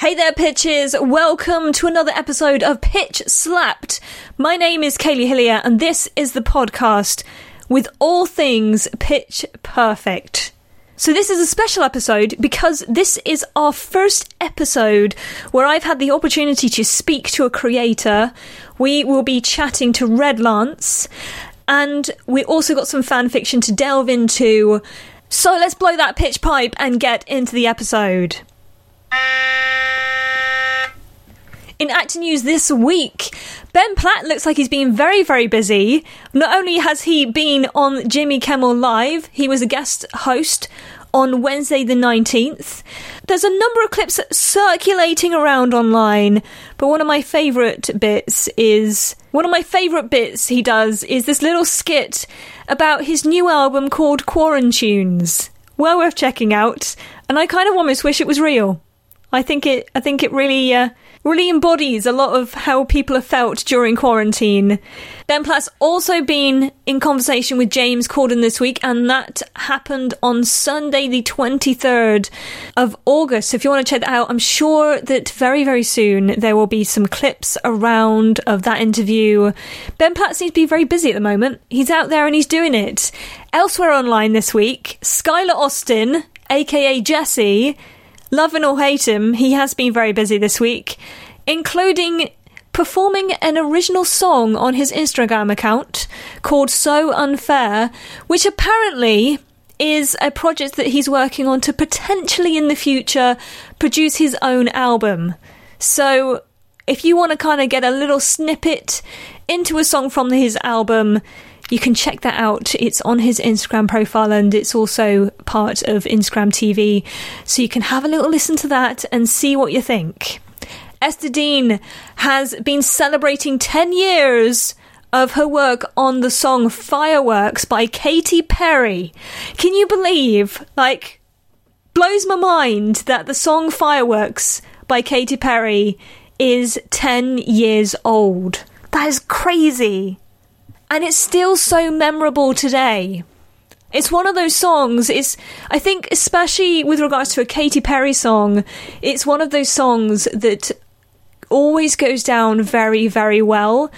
Hey there, pitches! Welcome to another episode of Pitch Slapped. My name is Kaylee Hillier, and this is the podcast with all things pitch perfect. So, this is a special episode because this is our first episode where I've had the opportunity to speak to a creator. We will be chatting to Red Lance, and we also got some fan fiction to delve into. So, let's blow that pitch pipe and get into the episode. In acting news this week, Ben Platt looks like he's been very, very busy. Not only has he been on Jimmy Kimmel Live, he was a guest host on Wednesday the 19th. There's a number of clips circulating around online, but one of my favourite bits is one of my favourite bits he does is this little skit about his new album called Quarantunes. Well worth checking out, and I kind of almost wish it was real. I think it I think it really uh, really embodies a lot of how people have felt during quarantine. Ben Platt's also been in conversation with James Corden this week, and that happened on Sunday, the 23rd of August. So if you want to check that out, I'm sure that very, very soon there will be some clips around of that interview. Ben Platt seems to be very busy at the moment. He's out there and he's doing it. Elsewhere online this week, Skylar Astin, aka Jesse, Love him or hate him, he has been very busy this week, including performing an original song on his Instagram account called So Unfair, which apparently is a project that he's working on to potentially in the future produce his own album. So if you want to kind of get a little snippet into a song from his album, you can check that out. It's on his Instagram profile and it's also part of Instagram TV. So you can have a little listen to that and see what you think. Esther Dean has been celebrating 10 years of her work on the song Fireworks by Katy Perry. Can you believe? Like, blows my mind that the song Fireworks by Katy Perry is 10 years old. That is crazy and it's still so memorable today. It's one of those songs. It's I think especially with regards to a Katy Perry song, it's one of those songs that always goes down very very well.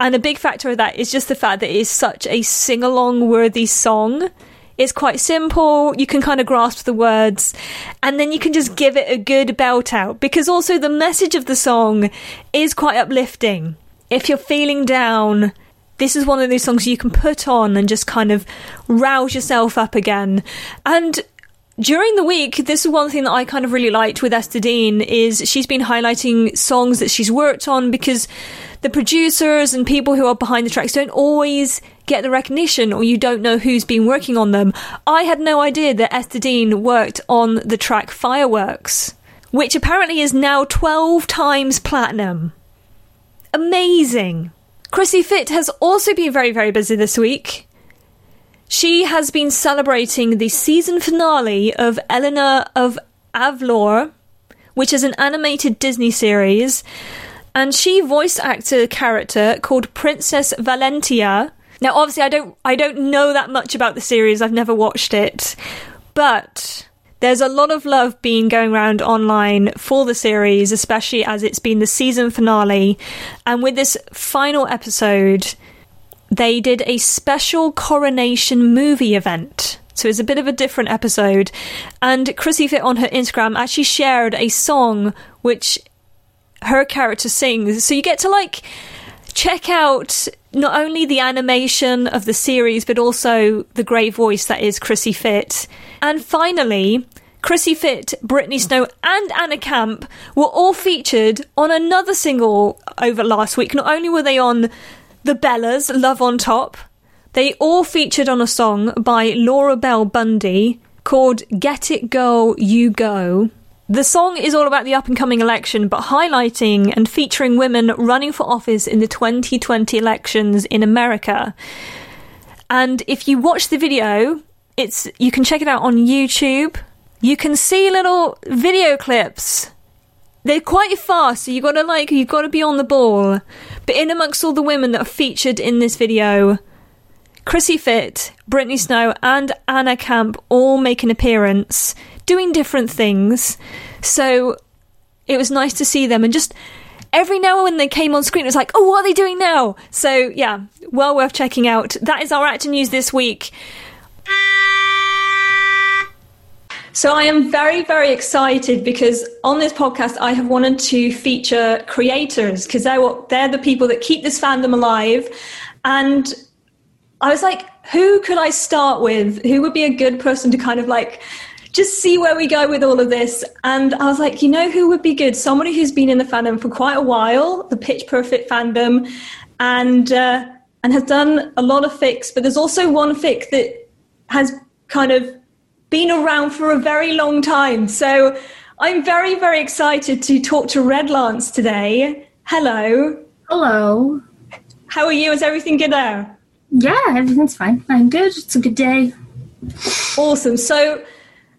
And a big factor of that is just the fact that it is such a sing along worthy song. It's quite simple, you can kind of grasp the words, and then you can just give it a good belt out because also the message of the song is quite uplifting. If you're feeling down, this is one of those songs you can put on and just kind of rouse yourself up again. And during the week, this is one thing that I kind of really liked with Esther Dean is she's been highlighting songs that she's worked on because the producers and people who are behind the tracks don't always get the recognition or you don't know who's been working on them. I had no idea that Esther Dean worked on the track Fireworks, which apparently is now 12 times platinum. Amazing. Chrissie Fit has also been very, very busy this week. She has been celebrating the season finale of Elena of Avalor, which is an animated Disney series, and she voice acted a character called Princess Valentina. Now, obviously, I don't, I don't know that much about the series. I've never watched it, but there's a lot of love being going around online for the series, especially as it's been the season finale. And with this final episode, they did a special coronation movie event. So it's a bit of a different episode. And Chrissie Fit on her Instagram actually shared a song which her character sings. So you get to like check out not only the animation of the series, but also the great voice that is Chrissie Fit. And finally, Chrissie Fit, Brittany Snow, and Anna Camp were all featured on another single over last week. Not only were they on the Bellas, Love on Top, they all featured on a song by Laura Bell Bundy called Get It Girl You Go. The song is all about the up and coming election, but highlighting and featuring women running for office in the 2020 elections in America. And if you watch the video, it's you can check it out on YouTube. You can see little video clips. They're quite fast, so you gotta like you've gotta be on the ball. But in amongst all the women that are featured in this video, Chrissie Fit, Brittany Snow, and Anna Camp all make an appearance, doing different things. So it was nice to see them and just every now and when they came on screen, it was like, oh, what are they doing now? So yeah, well worth checking out. That is our actor news this week. So I am very, very excited because on this podcast I have wanted to feature creators because they're they're the people that keep this fandom alive. And I was like, who could I start with? Who would be a good person to kind of like just see where we go with all of this? And I was like, you know who would be good? Somebody who's been in the fandom for quite a while, the Pitch Perfect fandom, and uh, and has done a lot of fics. But there's also one fic that has kind of been around for a very long time. So I'm very, very excited to talk to Red Lance today. Hello. Hello. How are you? Is everything good there? Yeah, everything's fine. I'm good. It's a good day. Awesome. So,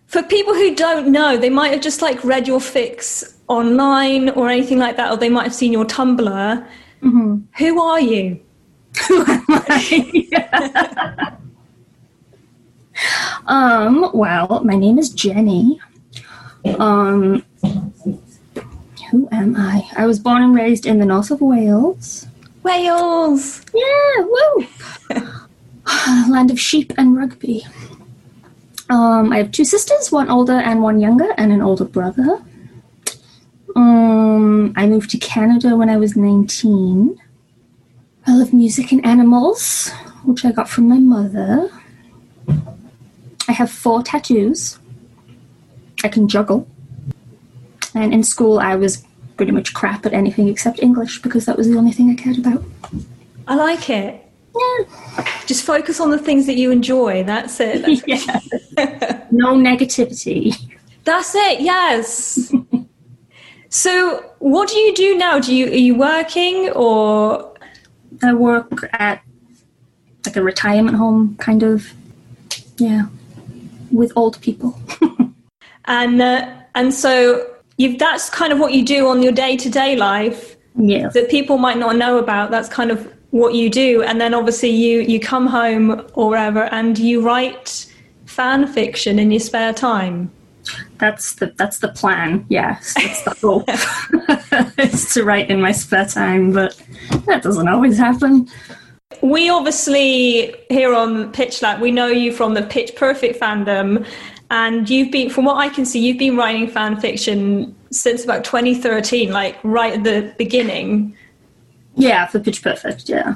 for people who don't know, they might have just like read your fics online or anything like that, or they might have seen your Tumblr. Mm-hmm. Who are you? Who am I? Um, well, my name is Jenny. Um, who am I? I was born and raised in the north of Wales. Wales! Yeah, woo! Land of sheep and rugby. Um, I have two sisters, one older and one younger, and an older brother. Um, I moved to Canada when I was 19. I love music and animals, which I got from my mother. I have four tattoos. I can juggle. And in school, I was pretty much crap at anything except English because that was the only thing I cared about. I like it. Yeah. Just focus on the things that you enjoy. That's it. That's yeah. no negativity. That's it. Yes. so, what do you do now? Do you are you working or? I work at like a retirement home, kind of. Yeah with old people. and uh, and so that's kind of what you do on your day to day life. Yeah. That people might not know about. That's kind of what you do, and then obviously you you come home or wherever, and you write fan fiction in your spare time. That's the that's the plan. Yes, that's the goal. it's to write in my spare time, but that doesn't always happen. We obviously here on Pitch Slapped, we know you from the Pitch Perfect fandom, and you've been, from what I can see, you've been writing fan fiction since about 2013, like right at the beginning. Yeah, for Pitch Perfect, yeah.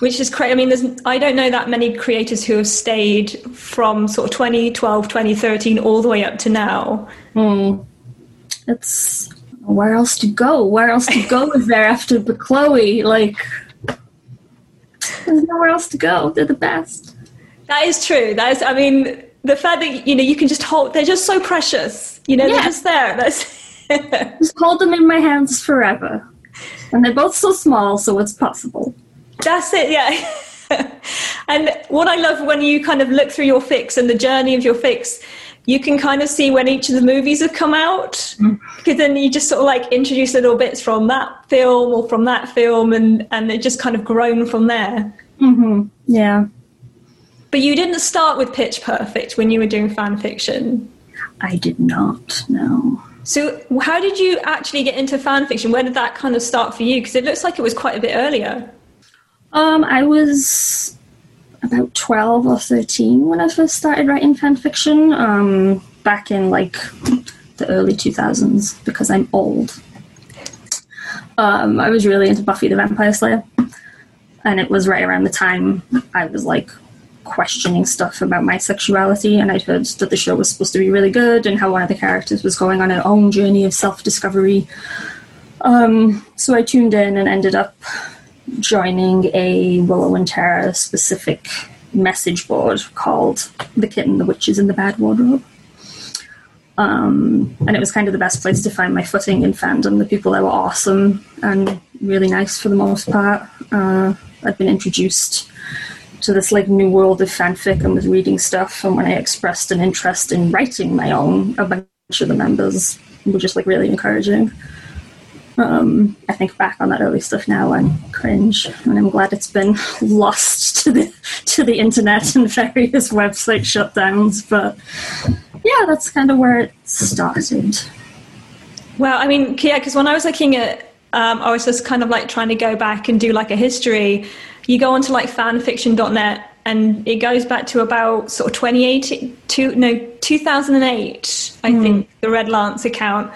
Which is crazy. I mean, there's I don't know that many creators who have stayed from sort of 2012, 2013 all the way up to now. Mm. It's where else to go? Where else to go is there after Bechloe? Like there's nowhere else to go. They're the best. That is true. That is, I mean, the fact that you know you can just hold. They're just so precious. You know, yeah. they're just there. That's just hold them in my hands forever, and they're both so small, so it's possible. That's it. Yeah. and what I love when you kind of look through your fics and the journey of your fics, you can kind of see when each of the movies have come out. Mm. because then you just sort of like introduce little bits from that film or from that film and and it just kind of grown from there. Mm-hmm. yeah. But you didn't start with pitch perfect when you were doing fan fiction? I did not no. So how did you actually get into fan fiction? Where did that kind of start for you? Because it looks like it was quite a bit earlier. Um i was about 12 or 13 when I first started writing fan fiction, um, back in like the early 2000s because I'm old. Um, I was really into Buffy the Vampire Slayer, and it was right around the time I was like questioning stuff about my sexuality, and I'd heard that the show was supposed to be really good and how one of the characters was going on her own journey of self discovery. Um, so I tuned in and ended up joining a Willow and Tara specific message board called The Kitten, the Witches, and the Bad Wardrobe. Um, and it was kind of the best place to find my footing in fandom. The people there were awesome and really nice for the most part. Uh, I'd been introduced to this like new world of fanfic and was reading stuff. And when I expressed an interest in writing my own, a bunch of the members were just like really encouraging. Um, I think back on that early stuff now and cringe, and I'm glad it's been lost to the to the internet and various website shutdowns. But yeah, that's kind of where it started. Well, I mean, yeah, because when I was looking at, um, I was just kind of like trying to go back and do like a history. You go onto like fanfiction.net and it goes back to about sort of 2018, to, no, 2008, I Hmm. think, the Red Lance account.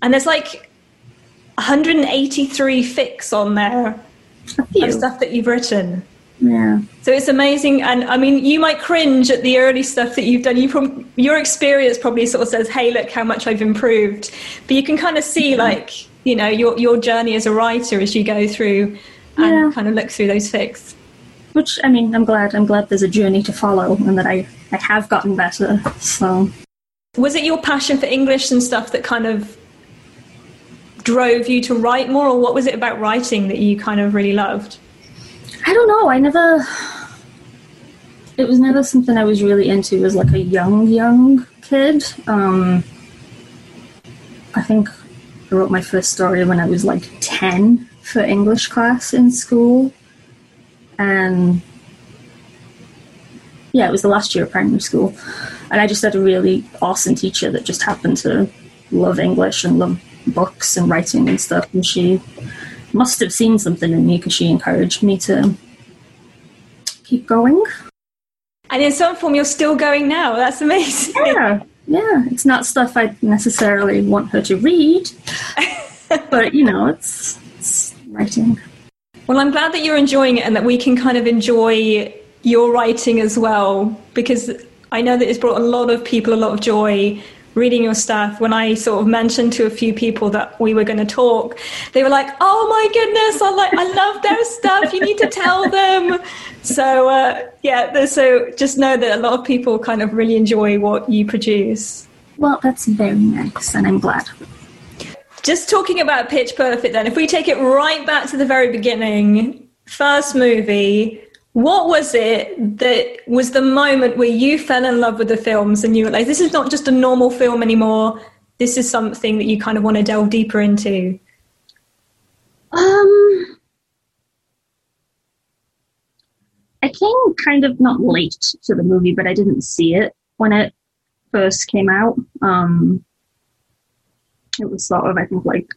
And there's like 183 fics on there oh. of stuff that you've written. Yeah. So it's amazing, and I mean, you might cringe at the early stuff that you've done. You prob- your experience probably sort of says, "Hey, look how much I've improved," but you can kind of see, like, you know, your your journey as a writer as you go through and Yeah. kind of look through those fics. Which I mean, I'm glad. I'm glad there's a journey to follow, and that I I have gotten better. So Was it your passion for English and stuff that kind of drove you to write more, or what was it about writing that you kind of really loved? I don't know. I never. It was never something I was really into as like a young young kid. Um, I think I wrote my first story when I was like ten for English class in school, and yeah, it was the last year of primary school, and I just had a really awesome teacher that just happened to love English and love books and writing and stuff, and she must have seen something in me because she encouraged me to keep going. And in some form, you're still going now. That's amazing. Yeah, yeah. It's not stuff I necessarily want her to read, but you know, it's, it's writing. Well, I'm glad that you're enjoying it and that we can kind of enjoy your writing as well because I know that it's brought a lot of people a lot of joy reading your stuff. When I sort of mentioned to a few people that we were going to talk, they were like, "Oh my goodness, I like I love their stuff. You need to tell them." So uh, yeah, so just know that a lot of people kind of really enjoy what you produce. Well, that's very nice, and I'm glad. Just talking about Pitch Perfect, then, if we take it right back to the very beginning, first movie, what was it that was the moment where you fell in love with the films and you were like, this is not just a normal film anymore, this is something that you kind of want to delve deeper into? Um, I came kind of not late to the movie, but I didn't see it when it first came out. Um, it was sort of, I think, like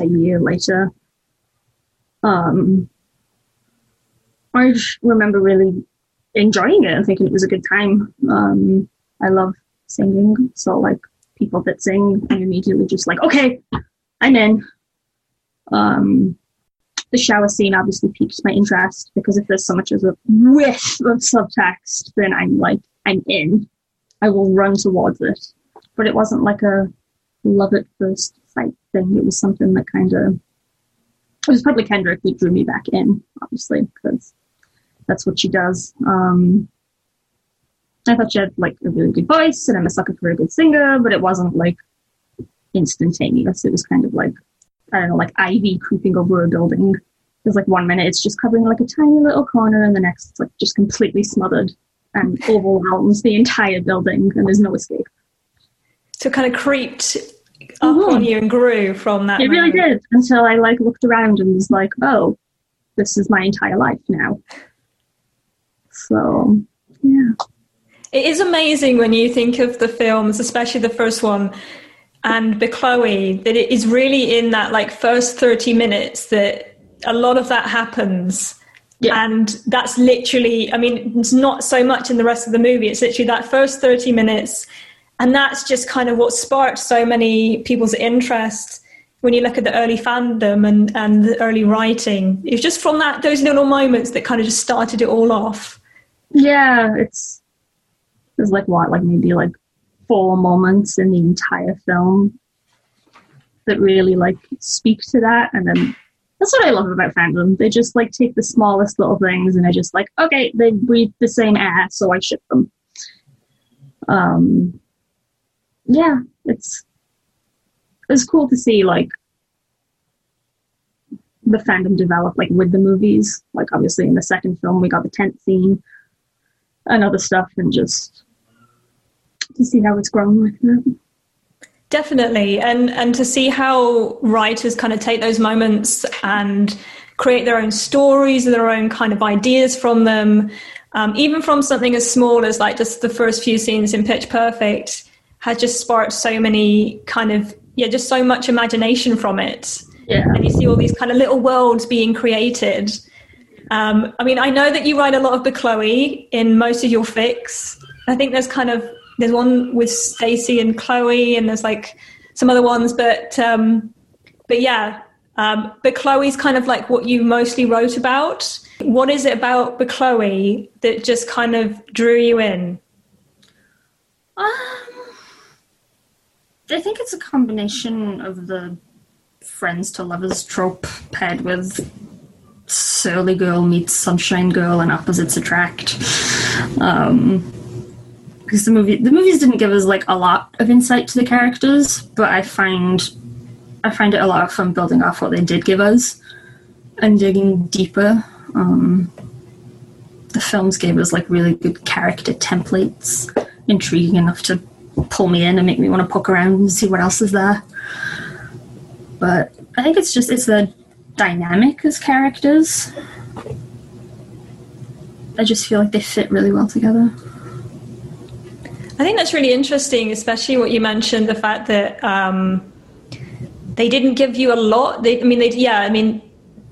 a year later. Um, I just remember really enjoying it and thinking it was a good time. Um, I love singing, so like people that sing, I'm immediately just like, okay, I'm in. Um, the shower scene obviously piqued my interest because if there's so much as a whiff of subtext, then I'm like, I'm in. I will run towards it. But it wasn't like a love at first sight thing. It was something that kind of, it was probably Kendrick that drew me back in, obviously, because that's what she does. Um, I thought she had like a really good voice, and I'm a sucker for a good singer, but it wasn't like instantaneous. It was kind of like I don't know, like ivy creeping over a building. There's like one minute it's just covering like a tiny little corner, and the next it's like just completely smothered and overwhelms the entire building, and there's no escape. So it kind of creeped up Mhm. on you and grew from that. It really did until I like looked around and was like, oh, this is my entire life now. So yeah, It is amazing when you think of the films, especially the first one, and Bechloe, that it is really in that like first 30 minutes that a lot of that happens. Yeah. And that's literally, I mean, it's not so much in the rest of the movie. It's literally that first 30 minutes. And that's just kind of what sparked so many people's interest when you look at the early fandom and, and the early writing. It was just from that those little moments that kind of just started it all off. Yeah, it's there's like what, like maybe like four moments in the entire film that really like speak to that, and then that's what I love about fandom. They just like take the smallest little things and they're just like, okay, they breathe the same air, so I ship them. Um, yeah, it's it's cool to see like the fandom develop like with the movies. Like obviously in the second film we got the tent scene and other stuff and just to see how it's grown like that. Definitely, and and to see how writers kind of take those moments and create their own stories, and their own kind of ideas from them, um, even from something as small as like just the first few scenes in Pitch Perfect, has just sparked so many kind of yeah, just so much imagination from it. Yeah. And you see all these kind of little worlds being created. Um, I mean, I know that you write a lot of Bechloe in most of your fics. I think there's kind of there's one with Stacie and Chloe, and there's like some other ones, but um, but yeah, um, but Chloe's kind of like what you mostly wrote about. What is it about Bechloe that just kind of drew you in? Um, I think it's a combination of the friends to lovers trope paired with surly girl meets sunshine girl and opposites attract. Um, because the movie the movies didn't give us like a lot of insight to the characters, but I find I find it a lot of fun building off what they did give us and digging deeper. Um, the films gave us like really good character templates, intriguing enough to pull me in and make me want to poke around and see what else is there. But I think it's just it's the dynamic as characters. I just feel like they fit really well together. I think that's really interesting, especially what you mentioned the fact that um, they didn't give you a lot. They, I mean, they, yeah, I mean,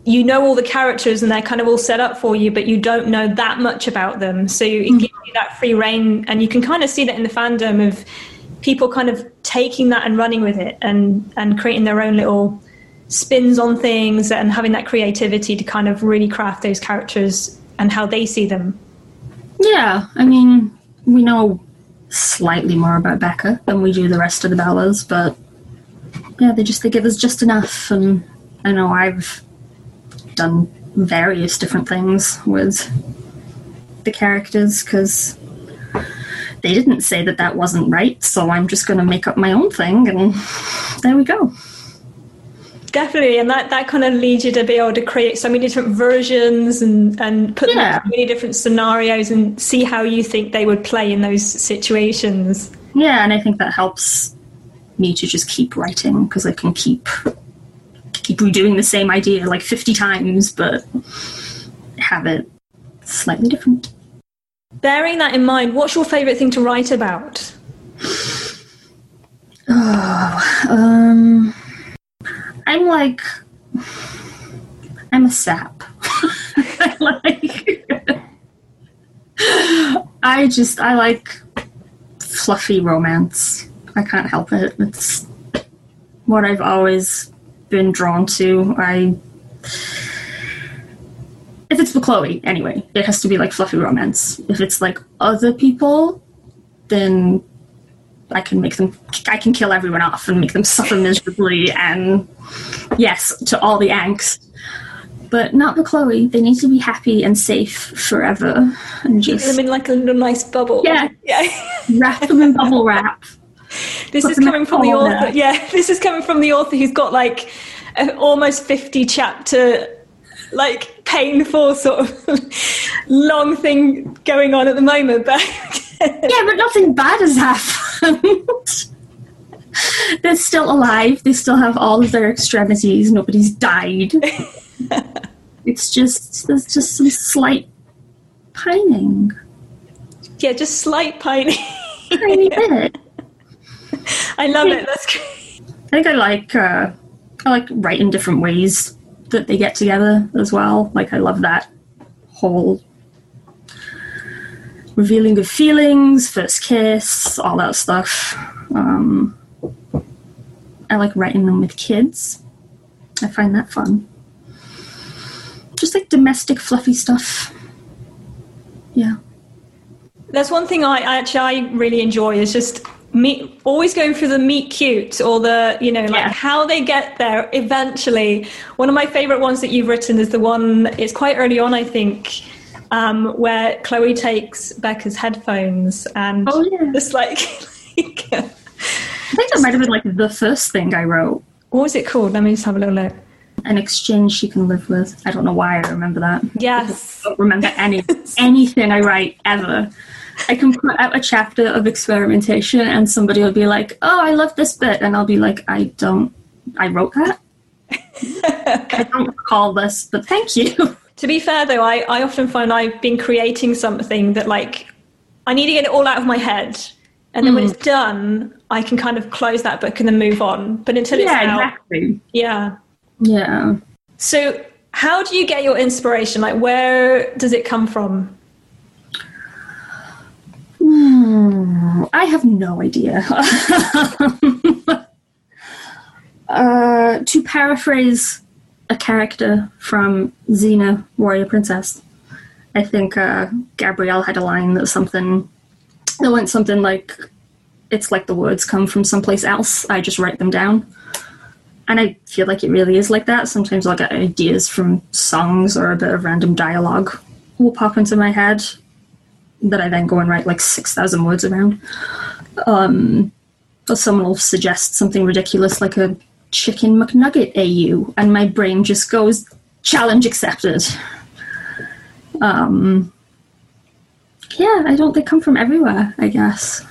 you know all the characters and they're kind of all set up for you, but you don't know that much about them. So it gives you that free reign, and you can kind of see that in the fandom of people kind of taking that and running with it and and creating their own little spins on things and having that creativity to kind of really craft those characters and how they see them. Yeah, I mean, we know slightly more about Beca than we do the rest of the Bellas, but yeah, they just they give us just enough. And I know I've done various different things with the characters because they didn't say that that wasn't right, so I'm just going to make up my own thing, and there we go. Definitely, and that, that kind of leads you to be able to create so many different versions and, and put them in so many different scenarios and see how you think they would play in those situations. Yeah, and I think that helps me to just keep writing because I can keep keep redoing the same idea like 50 times, but have it slightly different. Bearing that in mind, what's your favourite thing to write about? Oh, Um, I'm like, I'm a sap. I like, I just, I like fluffy romance. I can't help it. It's what I've always been drawn to. I, if it's for Chloe, anyway, it has to be like fluffy romance. If it's like other people, then I can make them, I can kill everyone off and make them suffer miserably, and yes, to all the angst. But not for Chloe. They need to be happy and safe forever, and Keep just them in like a little nice bubble. Yeah. Yeah. wrap them in bubble wrap. this Put is coming from the author. Yeah, this is coming from the author who's got like a, almost 50 chapter like painful sort of long thing going on at the moment but Yeah, but nothing bad has happened. They're still alive. They still have all of their extremities. Nobody's died. it's just there's just some slight pining, yeah just slight pining tiny bit. i love it that's great I think I like uh, I like writing different ways that they get together as well. Like I love that whole revealing of feelings, first kiss, all that stuff. Um, I like writing them with kids. I find that fun. Just like domestic fluffy stuff. Yeah. That's one thing I, I actually I really enjoy is just meet always going through the meet cute or the you know like Yeah. how they get there eventually. One of my favorite ones that you've written is the one it's quite early on I think um, where Chloe takes Beca's headphones and Oh, yeah. just like, like I think that might have been like the first thing I wrote. what was it called? Let me just have a little look. An exchange she can live with. I don't know why I remember that. Yes. I don't remember any anything I write ever. I can put out a chapter of experimentation and somebody will be like, "Oh, I love this bit," and I'll be like, "I don't. I wrote that. I don't recall this, but thank you." To be fair, though, I, I often find I've been creating something that, like, I need to get it all out of my head. and then when it's done, I can kind of close that book and then move on. But until it's yeah, out, exactly. yeah. Yeah. So, how do you get your inspiration? Like, where does it come from? Hmm, I have no idea. uh, to paraphrase a character from Xena, Warrior Princess, I think uh, Gabrielle had a line that something that went something like, "It's like the words come from someplace else. I just write them down." And I feel like it really is like that. Sometimes I'll get ideas from songs or a bit of random dialogue will pop into my head that I then go and write like 6,000 words around. Um, or someone will suggest something ridiculous like a chicken McNugget AU, and my brain just goes, challenge accepted. Um, yeah, I don't, they come from everywhere, I guess.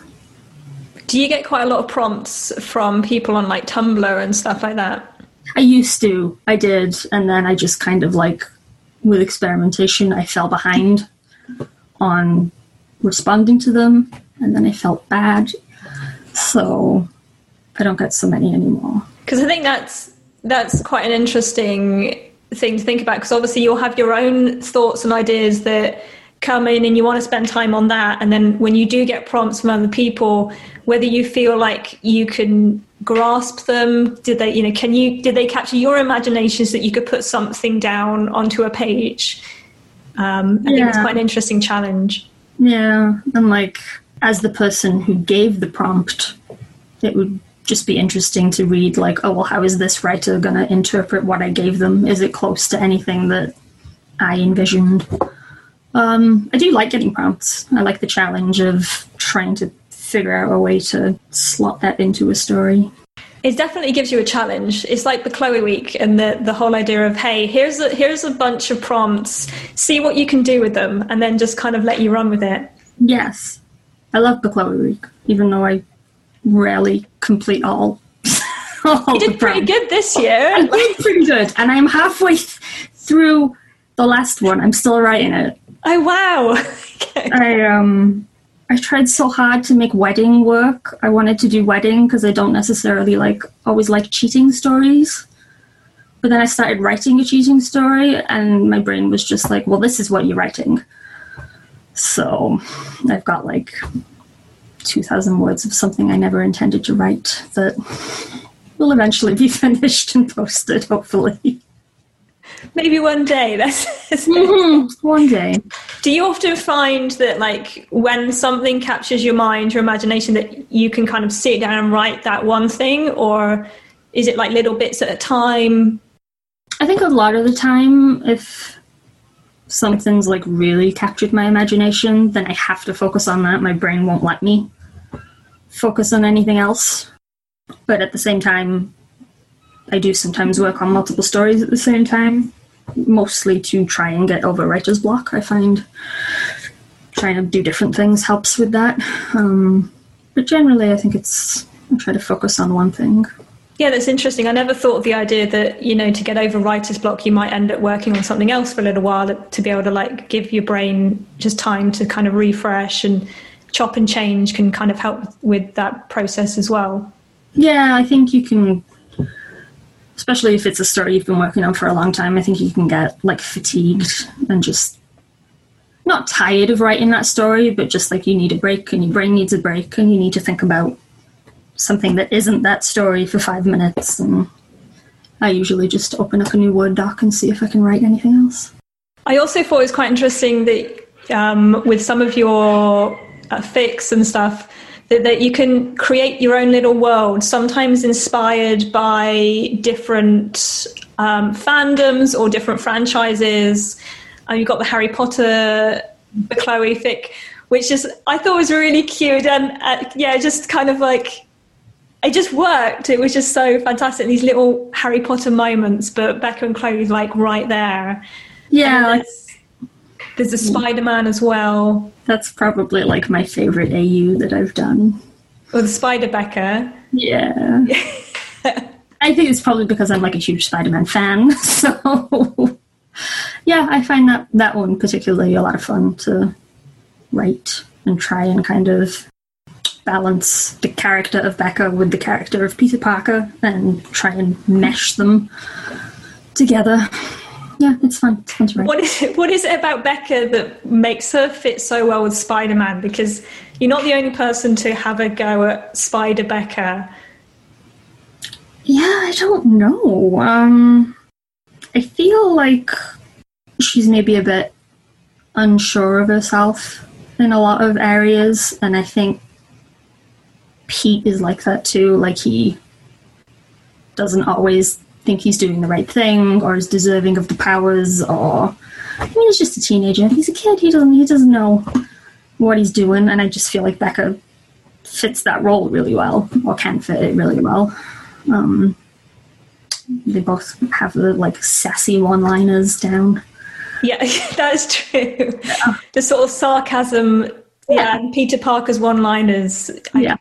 Do you get quite a lot of prompts from people on like Tumblr and stuff like that? I used to, I did, and then I just kind of like, with experimentation, I fell behind on responding to them, and then I felt bad. So I don't get so many anymore. Because I think that's that's quite an interesting thing to think about. Because obviously you'll have your own thoughts and ideas that come in, and you want to spend time on that. And then when you do get prompts from other people, whether you feel like you can grasp them, did they, you know, can you did they capture your imaginations that you could put something down onto a page? Um, I think it's quite an interesting challenge. Yeah, and like as the person who gave the prompt, it would just be interesting to read like, oh well, how is this writer going to interpret what I gave them? Is it close to anything that I envisioned? Um, I do like getting prompts. I like the challenge of trying to figure out a way to slot that into a story. It definitely gives you a challenge. It's like Bechloe week and the, the whole idea of hey, here's a here's a bunch of prompts, see what you can do with them, and then just kind of let you run with it. Yes, I love Bechloe week, even though I rarely complete all. all You did pretty good this year. I did pretty good, and I'm halfway th- through the last one. I'm still writing it. Oh wow. Okay. I um, I tried so hard to make wedding work. I wanted to do wedding because I don't necessarily like always like cheating stories. But then I started writing a cheating story, and my brain was just like, "Well, this is what you're writing." So, I've got like two thousand words of something I never intended to write that will eventually be finished and posted, hopefully. Maybe one day. That's, Mhm, One day. Do you often find that, like, when something captures your mind, your imagination, that you can kind of sit down and write that one thing, or is it like little bits at a time? I think a lot of the time, if something's like really captured my imagination, then I have to focus on that. My brain won't let me focus on anything else. But at the same time, I do sometimes work on multiple stories at the same time, mostly to try and get over writer's block. I find trying to do different things helps with that. Um, but generally, I think it's I try to focus on one thing. Yeah, that's interesting. I never thought of the idea that, you know, to get over writer's block, you might end up working on something else for a little while to be able to, like, give your brain just time to kind of refresh and chop and change can kind of help with that process as well. Yeah, I think you can, especially if it's a story you've been working on for a long time, I think you can get like fatigued and just not tired of writing that story, but just like you need a break and your brain needs a break and you need to think about something that isn't that story for five minutes. And I usually just open up a new Word doc and see if I can write anything else. I also thought it was quite interesting that um, with some of your fics and stuff, that, that you can create your own little world, sometimes inspired by different um, fandoms or different franchises. Uh, you've got the Harry Potter, Bechloe fic, which is I thought was really cute and uh, yeah, just kind of like it just worked. It was just so fantastic. These little Harry Potter moments, but Beca and Chloe's like right there. Yeah, there's, a Spider Man as well, that's probably like my favorite AU that I've done. or the Spider Beca. Yeah. I think it's probably because I'm like a huge Spider-Man fan. So yeah, I find that that one particularly a lot of fun to write and try and kind of balance the character of Beca with the character of Peter Parker and try and mesh them together. Yeah, it's fun. It's fun to. What is it? What is it about Beca that makes her fit so well with Spider Man? Because you're not the only person to have a go at Spider Beca. Yeah, I don't know. Um, I feel like she's maybe a bit unsure of herself in a lot of areas, and I think Pete is like that too. Like he doesn't always think he's doing the right thing or is deserving of the powers or I mean he's just a teenager. He's a kid, he doesn't he doesn't know what he's doing and I just feel like Beca fits that role really well, or can fit it really well. Um, they both have the like sassy one liners down. Yeah, that's true. The sort of sarcasm. Yeah, Yeah. and Peter Parker's one liners. I Yeah.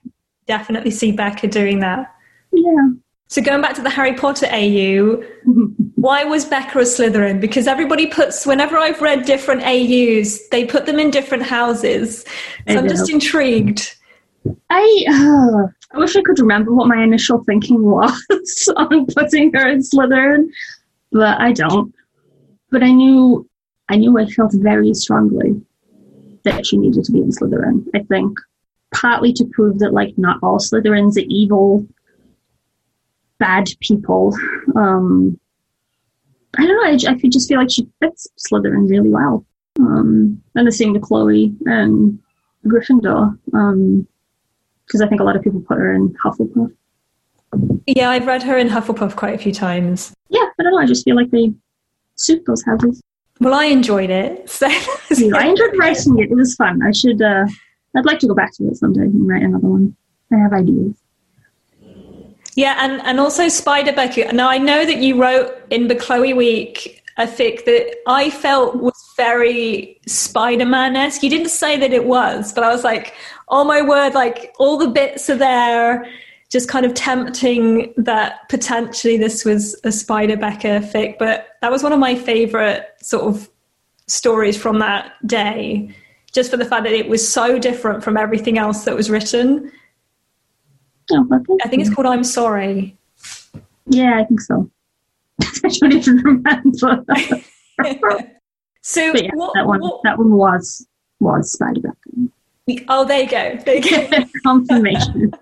definitely see Beca doing that. Yeah. So going back to the Harry Potter AU, why was Beca a Slytherin? Because everybody puts, whenever I've read different AUs, they put them in different houses. So I'm just intrigued. I uh, I wish I could remember what my initial thinking was on putting her in Slytherin, but I don't. But I knew I knew I felt very strongly that she needed to be in Slytherin. I think partly to prove that like not all Slytherins are evil, bad people. Um, I don't know. I could just feel like she fits Slytherin really well. Um, and the same with Chloe and Gryffindor. Um, because I think a lot of people put her in Hufflepuff. Yeah, I've read her in Hufflepuff quite a few times. Yeah, I don't know. I just feel like they suit those houses. Well, I enjoyed it. So I enjoyed writing it. It was fun. I should. Uh, I'd like to go back to it someday and write another one. I have ideas. Yeah, and, and also Spider Beca. Now, I know that you wrote in Bechloe Week a fic that I felt was very Spider Man esque. You didn't say that it was, but I was like, oh my word, like all the bits are there, just kind of tempting that potentially this was a Spider Beca fic. But that was one of my favorite sort of stories from that day, just for the fact that it was so different from everything else that was written. Oh, okay. I think it's called I'm Sorry. Yeah, I think so. I don't even remember. So yeah, what, that one. what- That one was was Spider Beca. oh, there you go. There you go. Confirmation.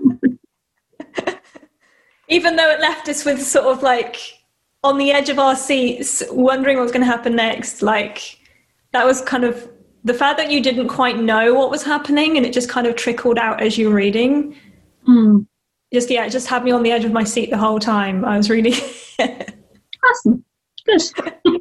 Even though it left us with sort of like on the edge of our seats, wondering what was going to happen next. Like that was kind of the fact that you didn't quite know what was happening, and it just kind of trickled out as you were reading. Hmm. Just yeah, it just had me on the edge of my seat the whole time. I was really. Awesome. Good.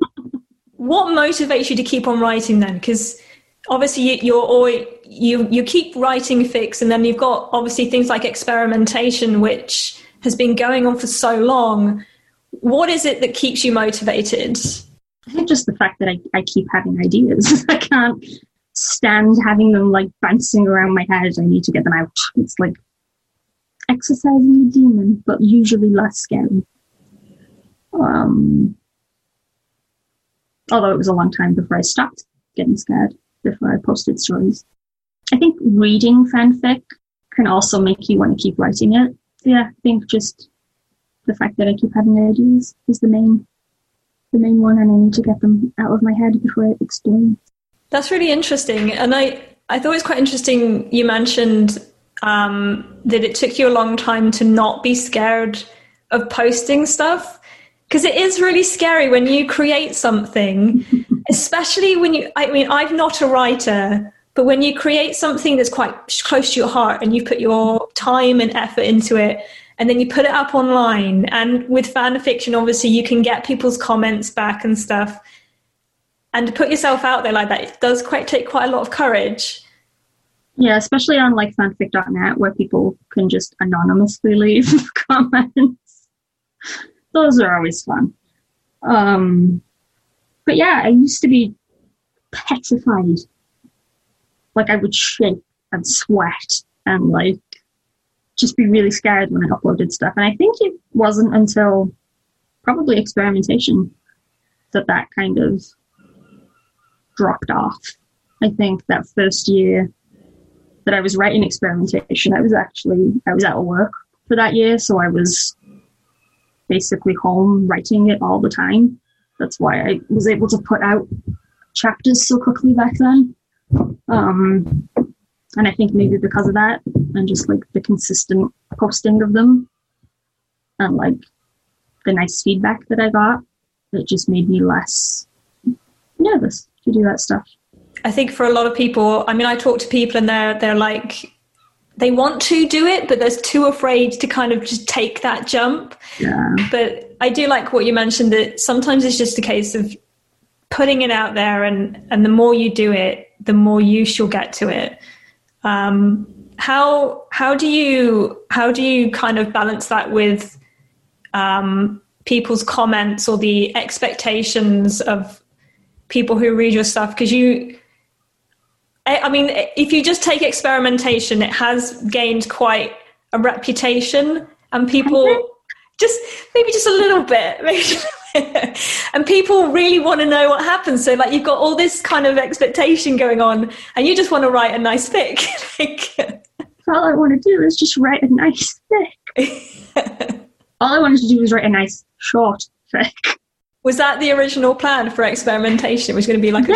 what motivates you to keep on writing then? Because obviously you, you're always you you keep writing fics, and then you've got obviously things like experimentation, which has been going on for so long. What is it that keeps you motivated? I think just the fact that I, I keep having ideas. I can't stand having them like bouncing around my head. I need to get them out. It's like exorcising a demon, but usually less scary. Um, although it was a long time before I stopped getting scared, before I posted stories. I think reading fanfic can also make you want to keep writing it. Yeah, I think just the fact that I keep having ideas is the main the main one, and I need to get them out of my head before it explodes. That's really interesting, and I I thought it was quite interesting. You mentioned um, that it took you a long time to not be scared of posting stuff because it is really scary when you create something, especially when you. I mean, I'm not a writer, but when you create something that's quite close to your heart and you put your time and effort into it. And then you put it up online, and with fan fiction, obviously, you can get people's comments back and stuff and to put yourself out there like that it does quite take quite a lot of courage Yeah, especially on like fanfic.net where people can just anonymously leave comments. Those are always fun. Um, but yeah, I used to be petrified. Like I would shake and sweat and like just be really scared when I uploaded stuff. And I think it wasn't until probably experimentation that that kind of dropped off. I think that first year that I was writing experimentation. I was actually I was out of work for that year, so I was basically home writing it all the time. That's why I was able to put out chapters so quickly back then. Um, and I think maybe because of that, and just like the consistent posting of them, and like the nice feedback that I got, it just made me less nervous to do that stuff. I think for a lot of people, I mean, I talk to people and they're they're like they want to do it, but they're too afraid to kind of just take that jump. Yeah. But I do like what you mentioned that sometimes it's just a case of putting it out there, and and the more you do it, the more use you'll get to it. Um, how how do you how do you kind of balance that with um, people's comments or the expectations of people who read your stuff? Because you I mean, if you just take experimentation, it has gained quite a reputation, and people just maybe just a little bit, maybe and people really want to know what happens. So, like, you've got all this kind of expectation going on, and you just want to write a nice fic. like, all I want to do is just write a nice fic. all I wanted to do was write a nice short fic. Was that the original plan for experimentation? It was going to be like a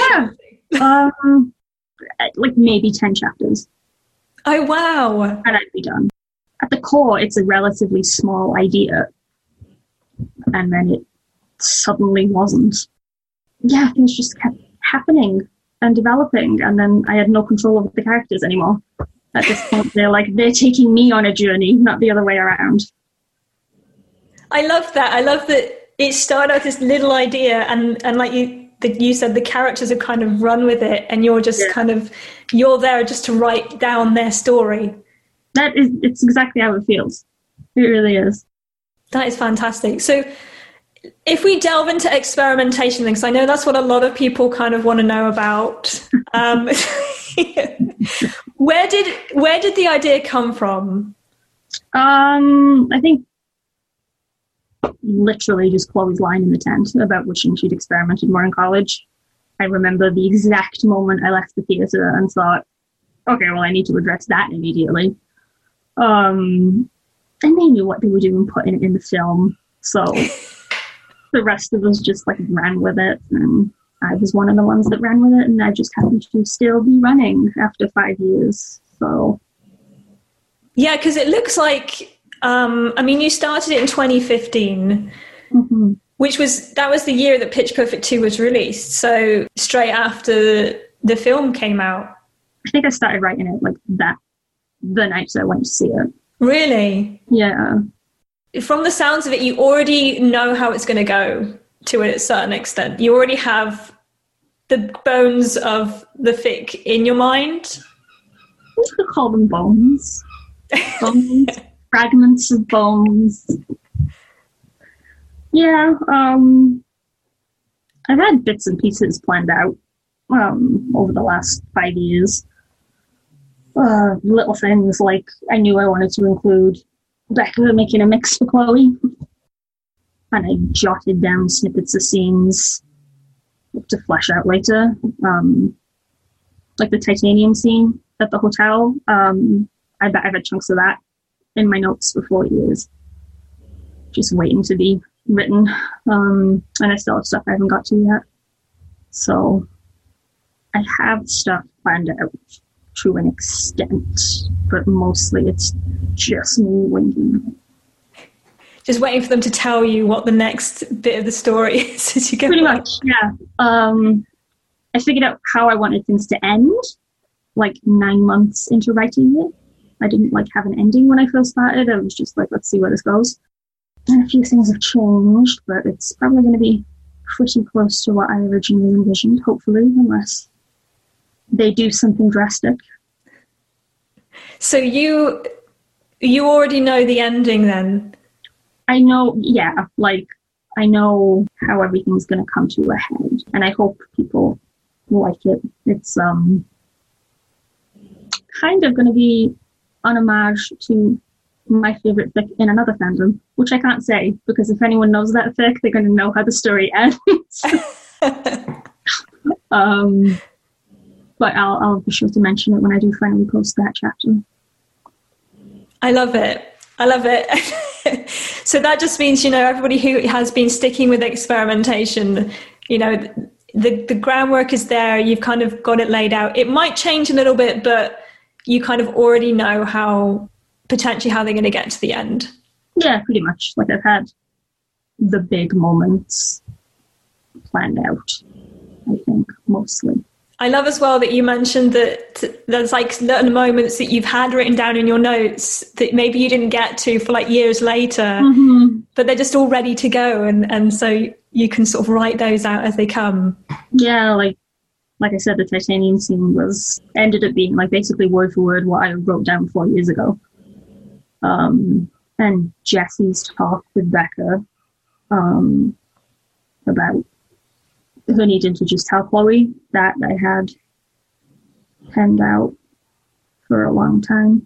yeah. um, Uh, like maybe 10 chapters. Oh, wow. And I'd be done. At the core, it's a relatively small idea. And then it suddenly wasn't. Yeah, things just kept happening and developing. And then I had no control over the characters anymore. At this point, they're like, they're taking me on a journey, not the other way around. I love that. I love that it started out this little idea and, and like you, the, you said the characters have kind of run with it and you're just yeah. kind of you're there just to write down their story. That is it's exactly how it feels. It really is. That is fantastic. So if we delve into experimentation things i know that's what a lot of people kind of want to know about um, where did where did the idea come from? Um i think literally just Chloe's line in the tent about wishing she'd experimented more in college. I remember the exact moment I left the theatre and thought, okay, well, I need to address that immediately. Um, and they knew what they were doing putting it in the film. So the rest of us just like ran with it. And I was one of the ones that ran with it. And I just happened to still be running after five years. So. Yeah, because it looks like um, I mean, you started it in 2015, mm-hmm. which was that was the year that Pitch Perfect 2 was released. So straight after the film came out. I think I started writing it like that the night that I went to see it. Really? Yeah. From the sounds of it, you already know how it's going to go to a certain extent. You already have the bones of the fic in your mind. Could call them bones. Bones fragments of bones. Yeah, um, I've had bits and pieces planned out um, over the last five years. Uh, little things like I knew I wanted to include Beca making a mix for Chloe, and I jotted down snippets of scenes to flesh out later. Um, like the titanium scene at the hotel. Um, I I've had chunks of that in my notes for four years, just waiting to be written. Um, and I still have stuff I haven't got to yet. So I have stuff planned out to an extent, but mostly it's just me waiting. just waiting for them to tell you what the next bit of the story is as you go. Pretty much, yeah. Um, I figured out how I wanted things to end, like nine months into writing it. I didn't like have an ending when I first started. I was just like, let's see where this goes. And a few things have changed, but it's probably going to be pretty close to what I originally envisioned, hopefully, unless they do something drastic. So you you already know the ending then? I know, yeah, like I know how everything's going to come to a head, and I hope people like it. It's um kind of going to be an homage to my favorite fic in another fandom, which I can't say because if anyone knows that fic, they're going to know how the story ends. um, but I'll, I'll be sure to mention it when I do finally post that chapter. I love it. I love it. so that just means, you know, everybody who has been sticking with experimentation, you know, the, the groundwork is there. You've kind of got it laid out. It might change a little bit, but you kind of already know how potentially how they're going to get to the end. Yeah, pretty much. Like I've had the big moments planned out, I think, mostly. I love as well that you mentioned that there's like certain moments that you've had written down in your notes that maybe you didn't get to for like years later, mm-hmm. but they're just all ready to go, and and so you can sort of write those out as they come. Yeah, like like I said, the titanium scene was ended up being like basically word for word what I wrote down four years ago. Um, and Jesse's talk with Beca um, about her needing to just tell Chloe that I had penned out for a long time.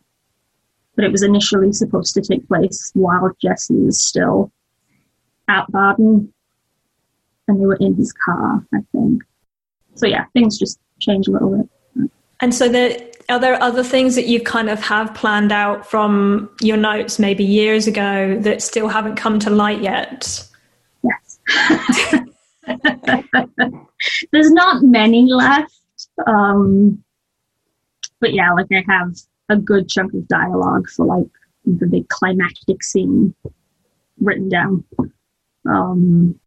But it was initially supposed to take place while Jesse was still at Barden and they were in his car, I think. So yeah, things just change a little bit. And so there are there other things that you kind of have planned out from your notes maybe years ago that still haven't come to light yet? Yes. There's not many left. Um, but yeah, like I have a good chunk of dialogue for like the big climactic scene written down. Um,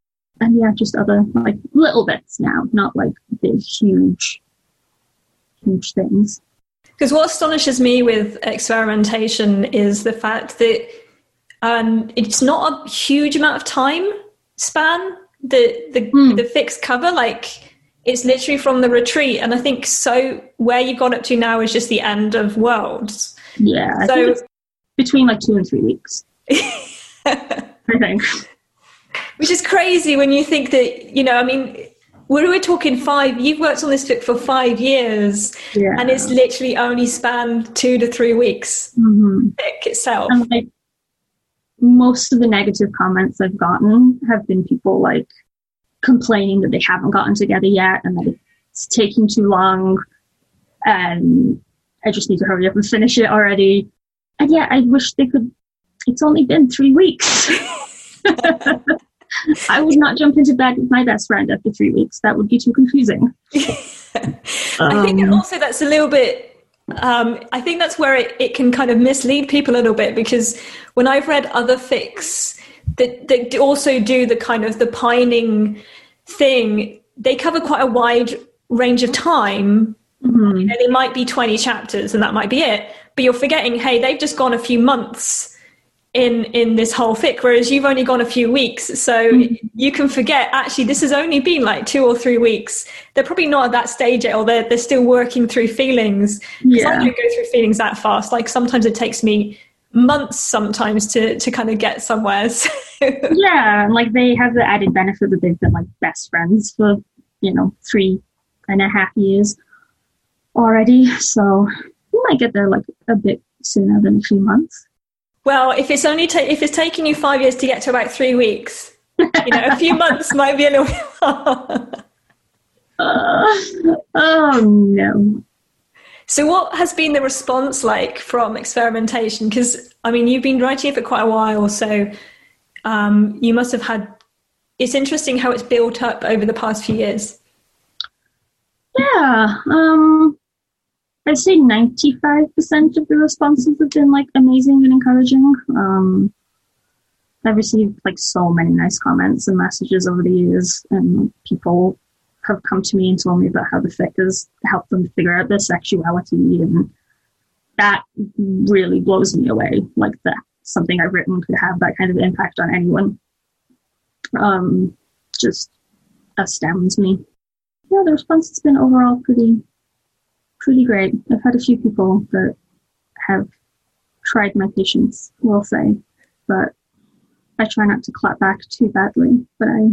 and yeah, just other like little bits now, not like big, huge, huge things. Because what astonishes me with experimentation is the fact that um, it's not a huge amount of time span the the mm. the fixed cover like it's literally from the retreat and i think so where you've gone up to now is just the end of worlds yeah so between like two and three weeks i think which is crazy when you think that you know i mean we were talking five you've worked on this book for five years yeah. and it's literally only spanned two to three weeks mm-hmm. itself and like most of the negative comments I've gotten have been people like complaining that they haven't gotten together yet and that it's taking too long and I just need to hurry up and finish it already. And yeah, I wish they could. It's only been three weeks. I would not jump into bed with my best friend after three weeks. That would be too confusing. I think um, also that's a little bit um, I think that's where it, it can kind of mislead people a little bit because when I've read other fics that, that also do the kind of the pining thing, they cover quite a wide range of time. Mm-hmm. You know, they might be 20 chapters and that might be it. But you're forgetting, hey, they've just gone a few months in in this whole fic whereas you've only gone a few weeks so mm-hmm. you can forget actually this has only been like two or three weeks they're probably not at that stage yet or they're, they're still working through feelings yeah. i don't go through feelings that fast like sometimes it takes me months sometimes to to kind of get somewhere so. yeah like they have the added benefit that they've been like best friends for you know three and a half years already so you might get there like a bit sooner than a few months well, if it's only ta- if it's taking you five years to get to about three weeks, you know, a few months might be a little bit. uh, oh no. So, what has been the response like from experimentation? Because I mean, you've been writing it for quite a while, so um, you must have had. It's interesting how it's built up over the past few years. Yeah, um, I'd say 95% of the responses have been like amazing and encouraging. Um, I've received like so many nice comments and messages over the years, and people have come to me and told me about how the fic has helped them figure out their sexuality, and that really blows me away. Like that something I've written could have that kind of impact on anyone. Um, just astounds me. Yeah, the response has been overall pretty pretty great. I've had a few people that have tried my patience, we'll say, but I try not to clap back too badly, but I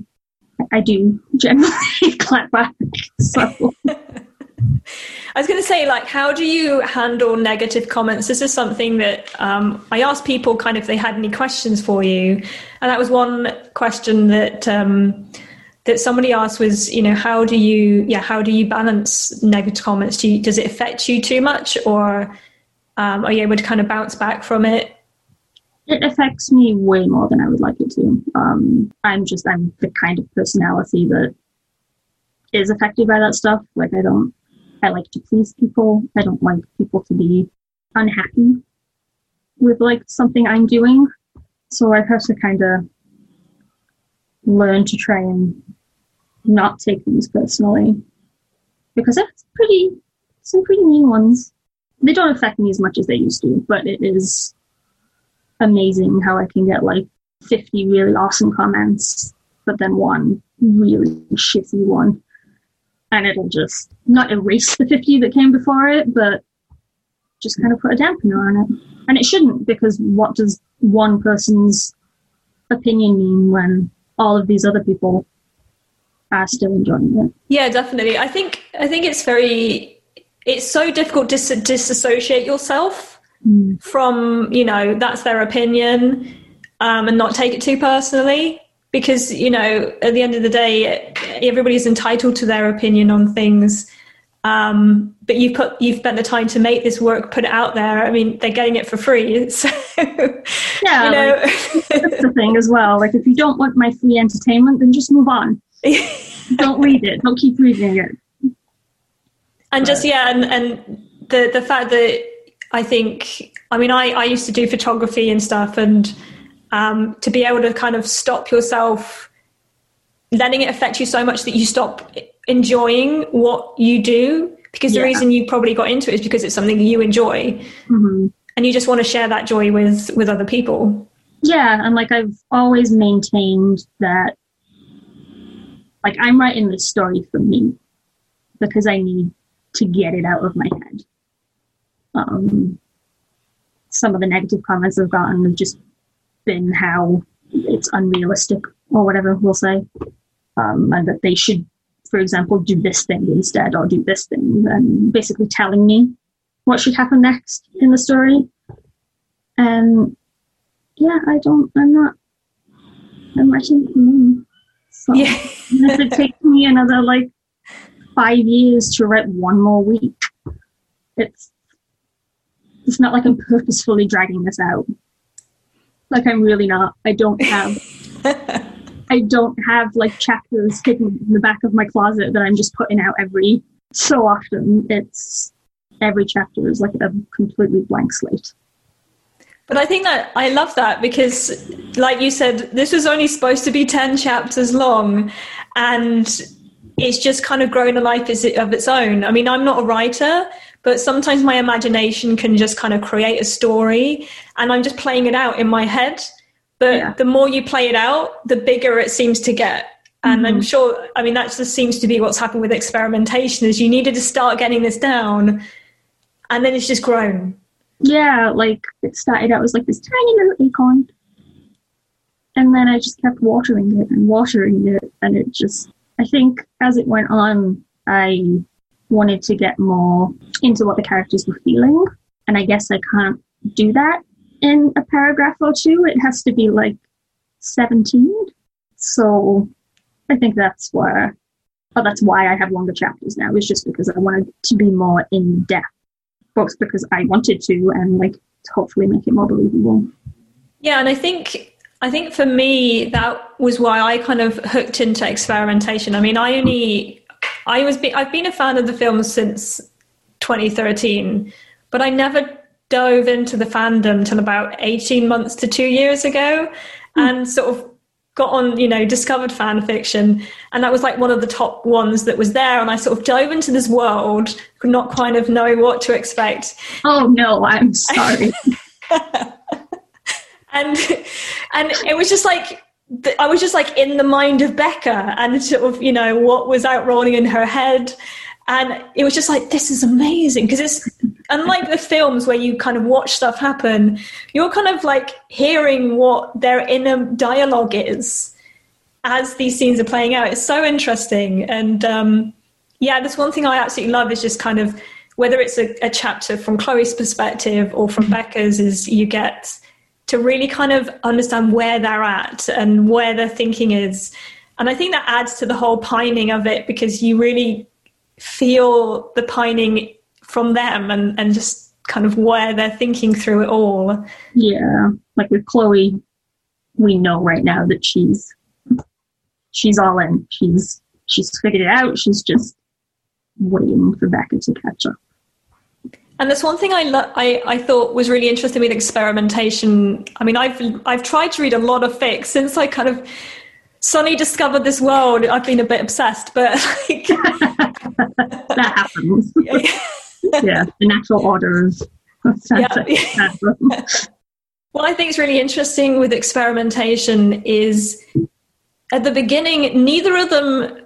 I do generally clap back. So I was going to say, like, how do you handle negative comments? This is something that um, I asked people kind of if they had any questions for you, and that was one question that um, that somebody asked was, you know, how do you, yeah, how do you balance negative comments? Do you, does it affect you too much, or um, are you able to kind of bounce back from it? It affects me way more than I would like it to. Um, I'm just I'm the kind of personality that is affected by that stuff. Like I don't, I like to please people. I don't like people to be unhappy with like something I'm doing. So I have to kind of learn to try and not take things personally because that's pretty some pretty mean ones. They don't affect me as much as they used to, but it is amazing how I can get like 50 really awesome comments, but then one really shitty one. And it'll just not erase the 50 that came before it, but just kind of put a dampener on it. And it shouldn't, because what does one person's opinion mean when all of these other people are still enjoying it? Yeah, definitely. I think I think it's very it's so difficult to dis- disassociate yourself mm. from you know that's their opinion um, and not take it too personally because you know at the end of the day everybody's entitled to their opinion on things um, but you put you've spent the time to make this work, put it out there. I mean, they're getting it for free, so yeah, you know. Like, that's the thing as well. Like, if you don't want my free entertainment, then just move on. Don't read it. Don't keep reading it. And just yeah, and and the the fact that I think, I mean, I I used to do photography and stuff, and um, to be able to kind of stop yourself letting it affect you so much that you stop enjoying what you do because the reason you probably got into it is because it's something you enjoy mm-hmm. and you just want to share that joy with with other people yeah and like i've always maintained that like i'm writing this story for me because i need to get it out of my head um some of the negative comments i've gotten have just been how it's unrealistic or whatever we'll say um, and that they should for example, do this thing instead or do this thing, and basically telling me what should happen next in the story. And yeah, I don't, I'm not, I'm writing. So yeah. if it takes me another like five years to write one more week, it's, it's not like I'm purposefully dragging this out. Like I'm really not. I don't have I don't have like chapters hidden in the back of my closet that I'm just putting out every so often. It's every chapter is like a completely blank slate. But I think that I love that because, like you said, this was only supposed to be 10 chapters long and it's just kind of grown a life of its own. I mean, I'm not a writer, but sometimes my imagination can just kind of create a story and I'm just playing it out in my head. But yeah. the more you play it out, the bigger it seems to get. And mm-hmm. I'm sure, I mean, that just seems to be what's happened with experimentation is you needed to start getting this down and then it's just grown. Yeah, like it started out as like this tiny little acorn. And then I just kept watering it and watering it. And it just, I think as it went on, I wanted to get more into what the characters were feeling. And I guess I can't do that in a paragraph or two. It has to be like 17. So I think that's where, oh, that's why I have longer chapters now, is just because I wanted to be more in depth, both because I wanted to and like to hopefully make it more believable. Yeah, and I think I think for me that was why I kind of hooked into experimentation. I mean, I only I was be, I've been a fan of the film since 2013, but I never dove into the fandom till about 18 months to two years ago mm. and sort of got on, you know, discovered fan fiction. And that was like one of the top ones that was there. And I sort of dove into this world, could not kind of knowing what to expect. Oh, no, I'm sorry. and and it was just like I was just like in the mind of Beca and sort of you know what was out rolling in her head and it was just like this is amazing because it's unlike the films where you kind of watch stuff happen you're kind of like hearing what their inner dialogue is as these scenes are playing out. It's so interesting. And um, yeah that's one thing i absolutely love is just kind of whether it's a, a chapter from chloe's perspective or from beca's is you get to really kind of understand where they're at and where their thinking is. And I think that adds to the whole pining of it because you really feel the pining from them and, and just kind of where they're thinking through it all. Yeah. Like with Chloe, we know right now that she's she's all in. She's she's figured it out. She's just waiting for Beca to catch up. And there's one thing I, lo- I I thought was really interesting with experimentation. I mean, I've I've tried to read a lot of fics since I kind of Sonny discovered this world. I've been a bit obsessed, but like, that happens. yeah, the natural order of yeah. what I think is really interesting with experimentation is at the beginning, neither of them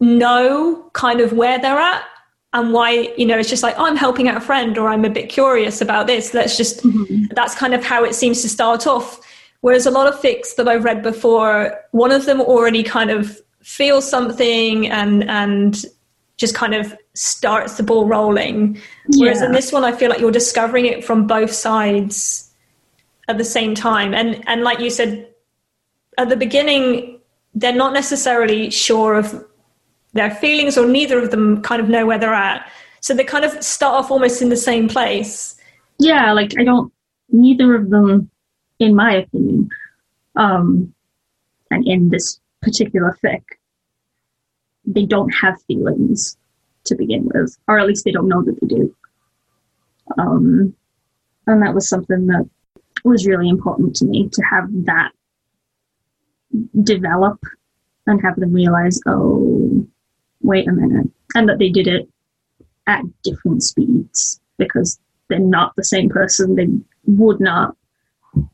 know kind of where they're at and why you know it's just like oh, i'm helping out a friend or i'm a bit curious about this let's just mm-hmm. that's kind of how it seems to start off whereas a lot of fics that i've read before one of them already kind of feels something and and just kind of starts the ball rolling whereas yeah. in this one i feel like you're discovering it from both sides at the same time and and like you said at the beginning they're not necessarily sure of their feelings, or neither of them kind of know where they're at. So they kind of start off almost in the same place. Yeah, like I don't, neither of them, in my opinion, um, and in this particular fic, they don't have feelings to begin with, or at least they don't know that they do. Um, and that was something that was really important to me to have that develop and have them realize, oh, wait a minute, and that they did it at different speeds because they're not the same person. They would not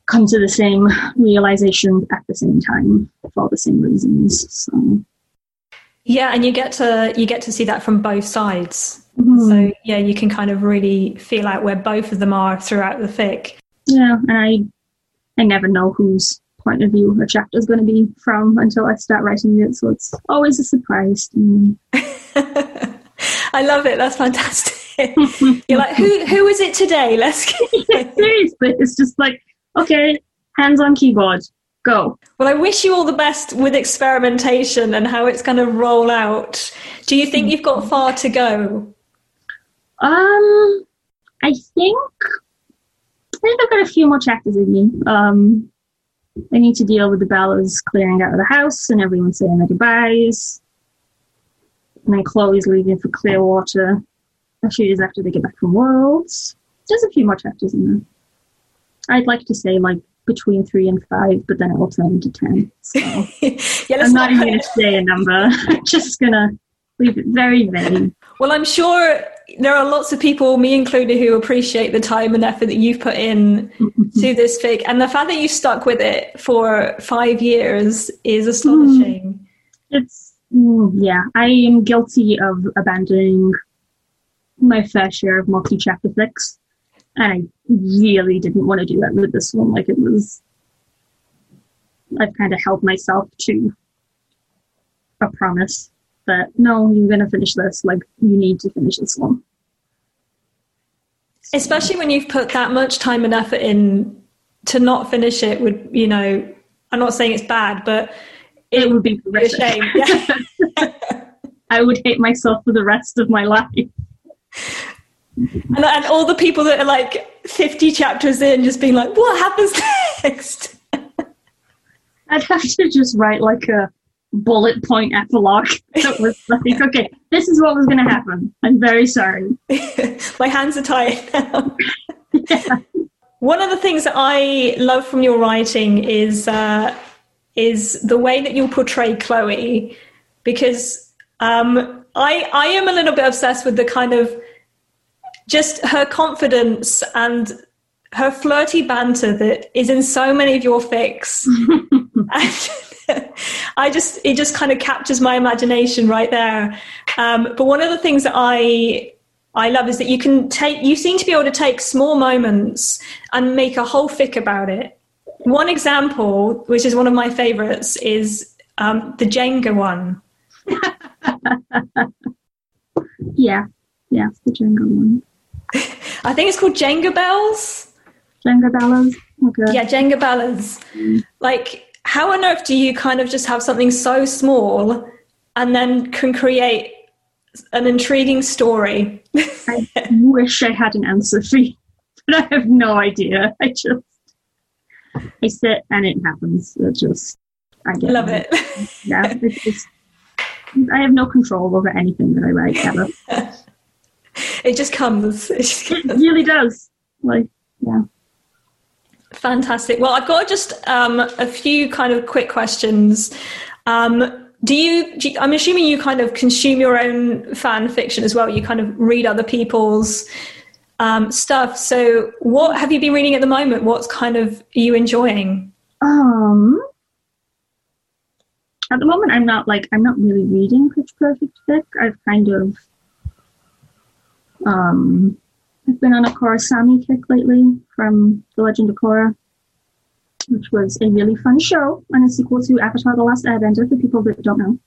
come to the same realization at the same time for the same reasons. So. Yeah, and you get to you get to see that from both sides. Mm-hmm. So yeah, you can kind of really feel out where both of them are throughout the fic. Yeah, and I I never know whose point of view a chapter is going to be from until I start writing it. So it's always a surprise to me. I love it. That's fantastic. You're like, who who is it today? Let's get seriously. It's just like, okay, hands on keyboard, go. Well, I wish you all the best with experimentation and how it's going to roll out. Do you think you've got far to go? Um, I think I think I've got a few more chapters in me. Um, I need to deal with the Bellas clearing out of the house and everyone saying their goodbyes. And then Chloe's leaving for Clearwater a few days after they get back from Worlds. There's a few more chapters in there. I'd like to say like between three and five, but then it will turn into ten. So yeah, I'm not, not even going to say a number. I'm just going to leave it very vague. Well, I'm sure there are lots of people, me included, who appreciate the time and effort that you've put in to this fic, and the fact that you stuck with it for five years is astonishing. Mm. It's mm, yeah, I am guilty of abandoning my fair share of multi-chapter fics, and I really didn't want to do that with this one. Like it was, I've kind of held myself to a promise that no, you're going to finish this. Like, you need to finish this one. Especially when you've put that much time and effort in to not finish it would, you know, I'm not saying it's bad, but it, it would be, a shame. Yeah. I would hate myself for the rest of my life. And, and all the people that are like 50 chapters in just being like, what happens next? I'd have to just write like a bullet point epilogue that was like, okay, this is what was going to happen. I'm very sorry. My hands are tied now. yeah. One of the things that I love from your writing is uh, is the way that you portray Chloe, because um, I I am a little bit obsessed with the kind of just her confidence and her flirty banter that is in so many of your fics. I just it just kind of captures my imagination right there. Um, but one of the things that I I love is that you can take you seem to be able to take small moments and make a whole fic about it. One example, which is one of my favorites, is um, the Jenga one. yeah, yeah, the Jenga one. I think it's called Jenga Bells. Jenga Bellas. Okay. Yeah, Jenga Bellas. Mm. Like how on earth do you kind of just have something so small and then can create an intriguing story? I wish I had an answer for you, but I have no idea. I just I sit and it happens. It just I get Love it. Yeah, it's I have no control over anything that I write ever. it just comes. It just It really does. Like yeah. Fantastic. Well, I've got just um, a few kind of quick questions. Um, do you, do you? I'm assuming you kind of consume your own fan fiction as well. You kind of read other people's um, stuff. So, what have you been reading at the moment? What's kind of are you enjoying? Um, at the moment, I'm not like I'm not really reading Pitch Perfect fic. I've kind of um, I've been on a Korrasami kick lately from The Legend of Korra, which was a really fun show and a sequel to Avatar: The Last Airbender. For people that don't know,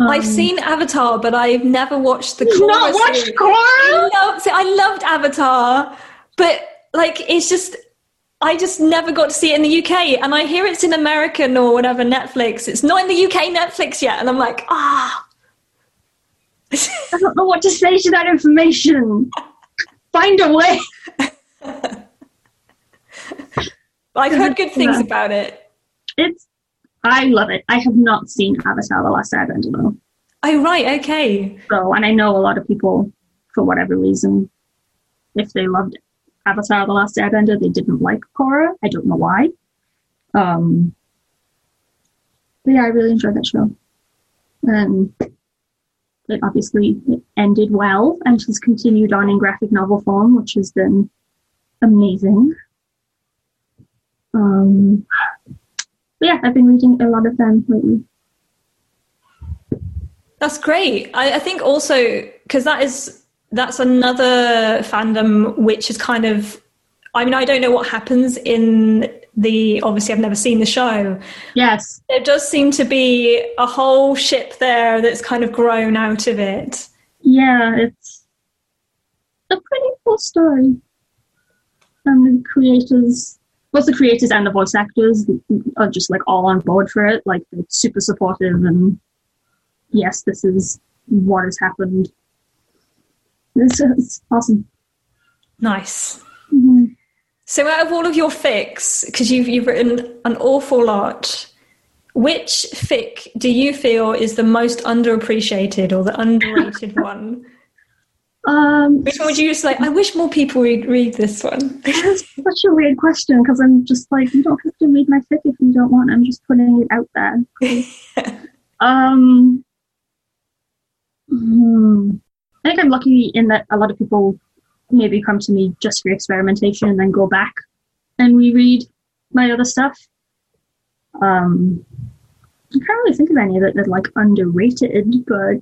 I've Um, seen Avatar, but I've never watched the. You've not Korra watched. Korra? I loved, I loved Avatar, but like it's just. I just never got to see it in the UK, and I hear it's in American or whatever Netflix. It's not in the UK Netflix yet, and I'm like, ah. I don't know what to say to that information. Find a way. I've heard good things Yeah. about it. It's I love it. I have not seen Avatar: The Last Airbender though. Oh right, okay. So, and I know a lot of people, for whatever reason, if they loved Avatar: The Last Airbender, they didn't like Korra. I don't know why. Um, but yeah, I really enjoyed that show, and it obviously it ended well and has continued on in graphic novel form, which has been amazing. Um, yeah, I've been reading a lot of them lately. That's great. I, I think also because that is that's another fandom which is kind of. I mean, I don't know what happens in the. Obviously, I've never seen the show. Yes, There does seem to be a whole ship there that's kind of grown out of it. Yeah, it's a pretty cool story. And the creators, both the creators and the voice actors, are just like all on board for it. Like they're super supportive, and yes, this is what has happened. This is awesome. Nice. So, out of all of your fics, because you've you've written an awful lot, which fic do you feel is the most underappreciated or the underrated one? Um, Which one would you just like? I wish more people would read this one. That's such a weird question because I'm just like, you don't have to read my fic if you don't want. I'm just putting it out there. Um, hmm. I think I'm lucky in that a lot of people maybe come to me just for experimentation and then go back and reread my other stuff. Um, I can't really think of any that are like underrated, but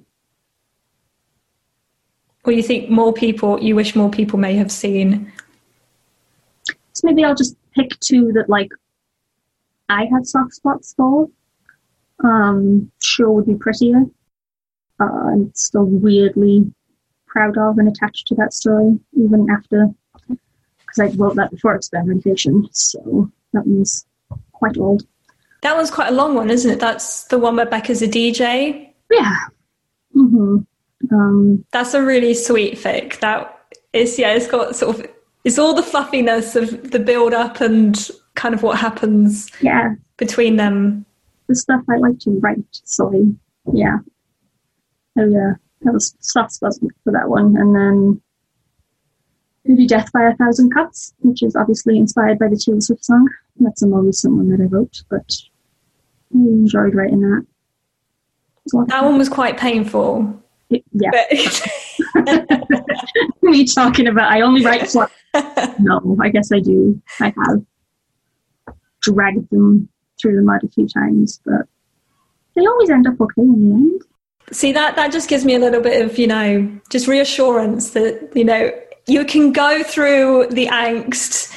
or you think more people? You wish more people may have seen? so maybe I'll just pick two that like I had soft spots for. Um, sure would be prettier. Uh, I'm still weirdly proud of and attached to that story, even after because I wrote that before experimentation, so that one's quite old. That one's quite a long one, isn't it? That's the one where Beca's a DJ. Yeah. hmm Um, That's a really sweet fic. That is, yeah, it's got sort of it's all the fluffiness of the build up and kind of what happens yeah, between them. the stuff I like to write. So yeah, oh yeah, that was soft spot for that one, and then maybe "Death by a Thousand Cuts," which is obviously inspired by the Taylor Swift song. That's a more recent one that I wrote, but I enjoyed writing that. It was a lot of That one was quite painful. It- yeah, But me talking about I only write fluff. no, I guess I do. I have dragged them through the mud a few times, but they always end up okay in the end. See that that just gives me a little bit of you know just reassurance that you know you can go through the angst,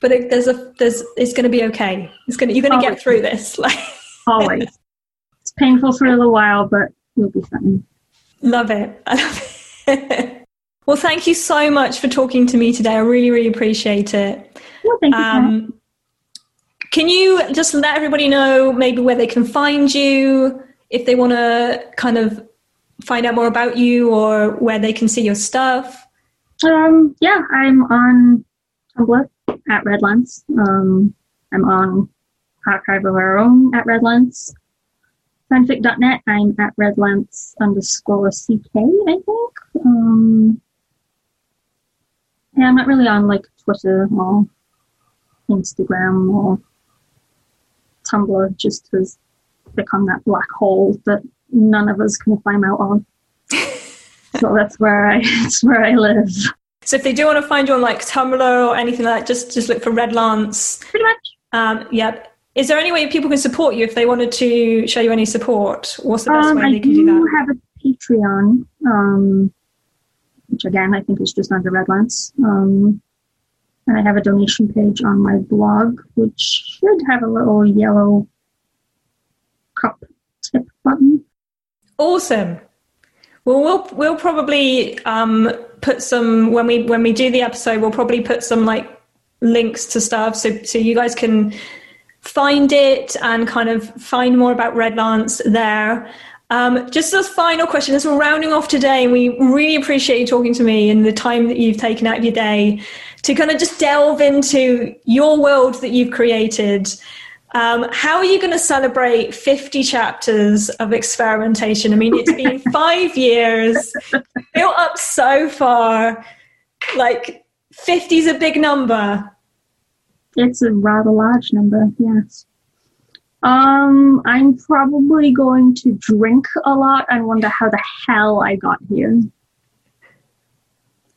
but it, there's a there's it's going to be okay. It's going to you're going to get through this. Like Always. it's painful for a little while, but you'll be fine. love it. I love it. well, thank you so much for talking to me today. I really really appreciate it. Well, thank you. Um, Can you just let everybody know maybe where they can find you if they want to kind of find out more about you or where they can see your stuff? Um, yeah, I'm on Tumblr at Redlance. Um, I'm on Archive of Our Own at Redlance. Fanfic.net, I'm at Redlance underscore CK, I think. Um, yeah, I'm not really on like Twitter or Instagram or Tumblr just has become that black hole that none of us can climb out on. so that's where I that's where I live. So if they do want to find you on like Tumblr or anything like that, just just look for Redlance. Pretty much. Um, yep. Is there any way people can support you if they wanted to show you any support? What's the best Um, way I they can do do that? have a Patreon, um, which again I think is just under Redlance. Um, and I have a donation page on my blog, which should have a little yellow cup tip button. Awesome. Well, we'll we'll probably um, put some when we when we do the episode. We'll probably put some like links to stuff so so you guys can find it and kind of find more about Redlance there. Um, just as a final question, as we're rounding off today, and we really appreciate you talking to me and the time that you've taken out of your day to kind of just delve into your world that you've created. Um, how are you going to celebrate 50 chapters of experimentation? I mean, it's been five years, built up so far. Like, 50 is a big number. It's a rather large number, yes. Um, I'm probably going to drink a lot and wonder how the hell I got here.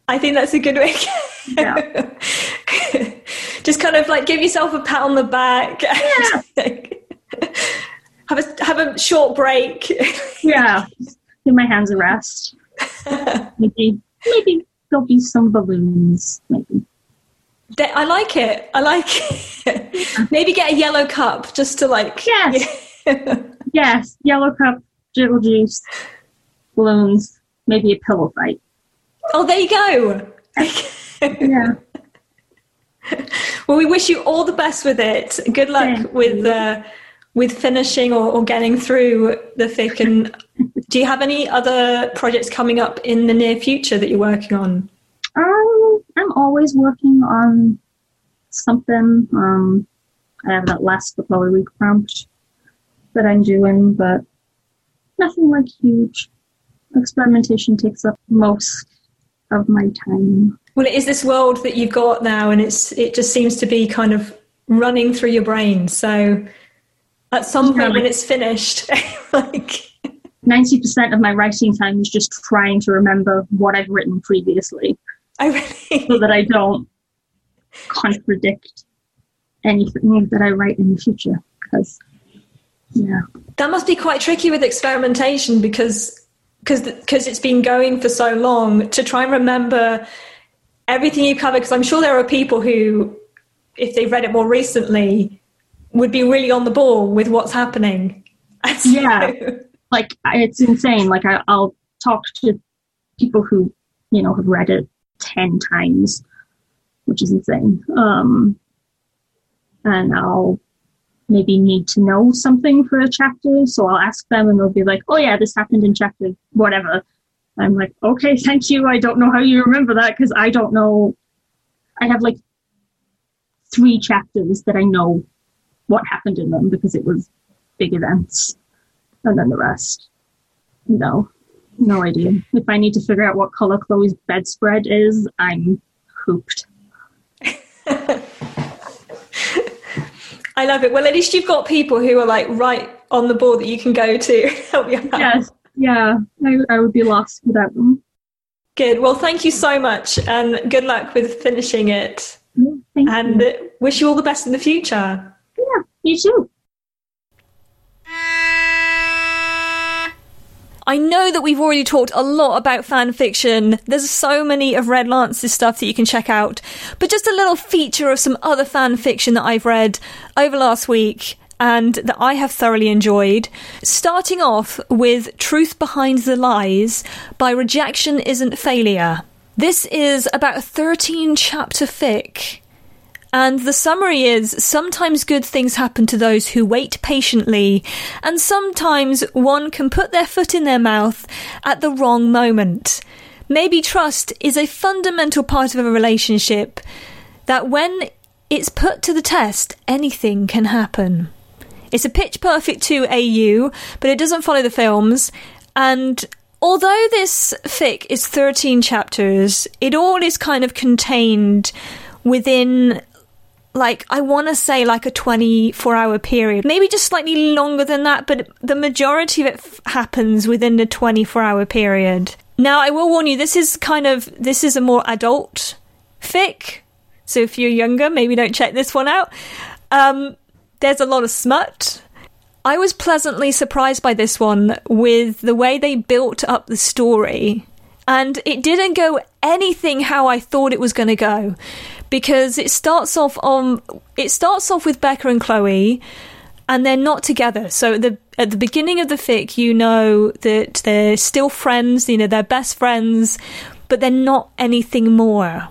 I think that's a good way. Yeah. Just kind of like give yourself a pat on the back. Yeah. have a have a short break. Yeah, give my hands a rest. Maybe, maybe there'll be some balloons. Maybe. I like it. I like it. Maybe get a yellow cup just to like. Yes. Yes, yellow cup, jiggle juice, balloons, maybe a pillow fight. oh, there you go. Yeah. Well, we wish you all the best with it. Good luck Thank with uh, with finishing or, or getting through the thick. And do you have any other projects coming up in the near future that you're working on? Um, I'm always working on something. Um, I have that last the Power Week prompt that I'm doing, but nothing like huge. Experimentation takes up most of my time. Well, it is this world that you've got now, and it's it just seems to be kind of running through your brain. So, at some Yeah, point when it's finished, like Ninety percent of my writing time is just trying to remember what I've written previously, I really so that I don't contradict anything that I write in the future. Because, yeah, that must be quite tricky with experimentation because because because it's been going for so long to try and remember everything you cover. Because I'm sure there are people who, if they've read it more recently, would be really on the ball with what's happening. Yeah. like it's insane. Like I, I'll talk to people who you know have read it ten times, which is insane. Um, and I'll maybe need to know something for a chapter, so I'll ask them, and they'll be like, "Oh yeah, this happened in chapter whatever." I'm like, "Okay, thank you. I don't know how you remember that because I don't know. I have like three chapters that I know what happened in them because it was big events." and then the rest. No, no idea. If I need to figure out what color Chloe's bedspread is, I'm hooped. I love it. Well, at least you've got people who are like right on the ball that you can go to help you out. Yes, yeah, I, I would be lost without them. Good. Well, thank you so much, and good luck with finishing it. Yeah, thank And you. wish you all the best in the future. Yeah, you too. I know that we've already talked a lot about fan fiction. There's so many of Redlance's stuff that you can check out. But just a little feature of some other fan fiction that I've read over last week and that I have thoroughly enjoyed. Starting off with Truth Behind the Lies by Rejection Isn't Failure. This is about a 13 chapter fic And the summary is sometimes good things happen to those who wait patiently, and sometimes one can put their foot in their mouth at the wrong moment. Maybe trust is a fundamental part of a relationship that when it's put to the test, anything can happen. It's a pitch perfect 2 AU, but it doesn't follow the films. And although this fic is 13 chapters, it all is kind of contained within like I want to say like a 24 hour period, maybe just slightly longer than that, but the majority of it f- happens within the 24 hour period. Now, I will warn you, this is kind of this is a more adult fic, so if you're younger, maybe don't check this one out. Um, there's a lot of smut. I was pleasantly surprised by this one with the way they built up the story. And it didn't go anything how I thought it was going to go because it starts off on it starts off with Beca and Chloe and they're not together. So the at the beginning of the fic, you know that they're still friends, you know, they're best friends, but they're not anything more.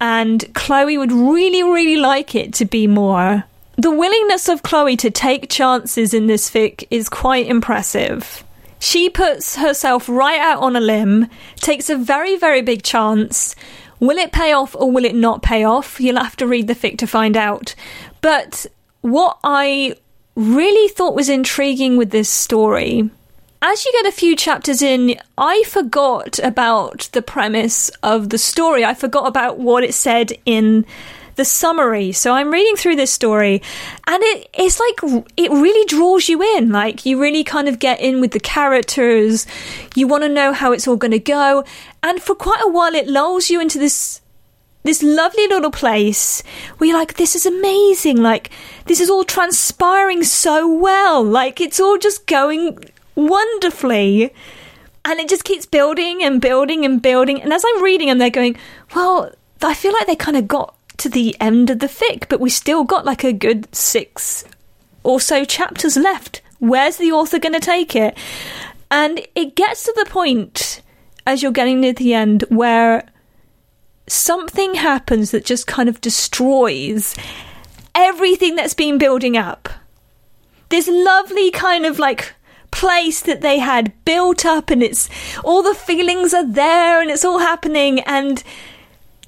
And Chloe would really, really like it to be more. The willingness of Chloe to take chances in this fic is quite impressive. She puts herself right out on a limb, takes a very, very big chance. Will it pay off or will it not pay off? You'll have to read the fic to find out. But what I really thought was intriguing with this story. As you get a few chapters in, I forgot about the premise of the story. I forgot about what it said in the summary. So I'm reading through this story and it, it's like, it really draws you in. Like, you really kind of get in with the characters. You want to know how it's all going to go. And for quite a while, it lulls you into this this lovely little place where you're like, this is amazing. Like, this is all transpiring so well. Like, it's all just going wonderfully. And it just keeps building and building and building. And as I'm reading them, they're going, well, I feel like they kind of got to the end of the fic, but we still got like a good six or so chapters left. Where's the author going to take it? And it gets to the point as you're getting near the end where something happens that just kind of destroys everything that's been building up. This lovely kind of like place that they had built up and it's all the feelings are there and it's all happening and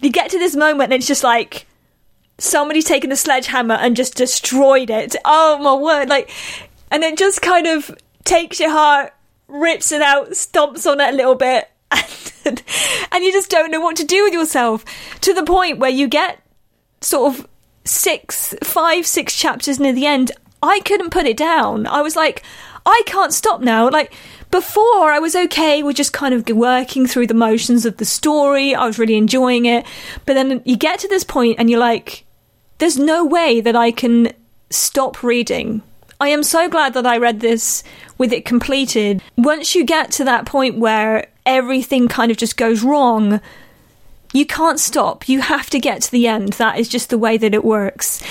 you get to this moment and it's just like somebody's taken a sledgehammer and just destroyed it. Oh my word, like and it just kind of takes your heart, rips it out, stomps on it a little bit and, and you just don't know what to do with yourself to the point where you get sort of six, five, six chapters near the end. I couldn't put it down. I was like, I can't stop now. Like, before I was okay with just kind of working through the motions of the story. I was really enjoying it. But then you get to this point and you're like, there's no way that I can stop reading. I am so glad that I read this with it completed. Once you get to that point where everything kind of just goes wrong, you can't stop. You have to get to the end. That is just the way that it works.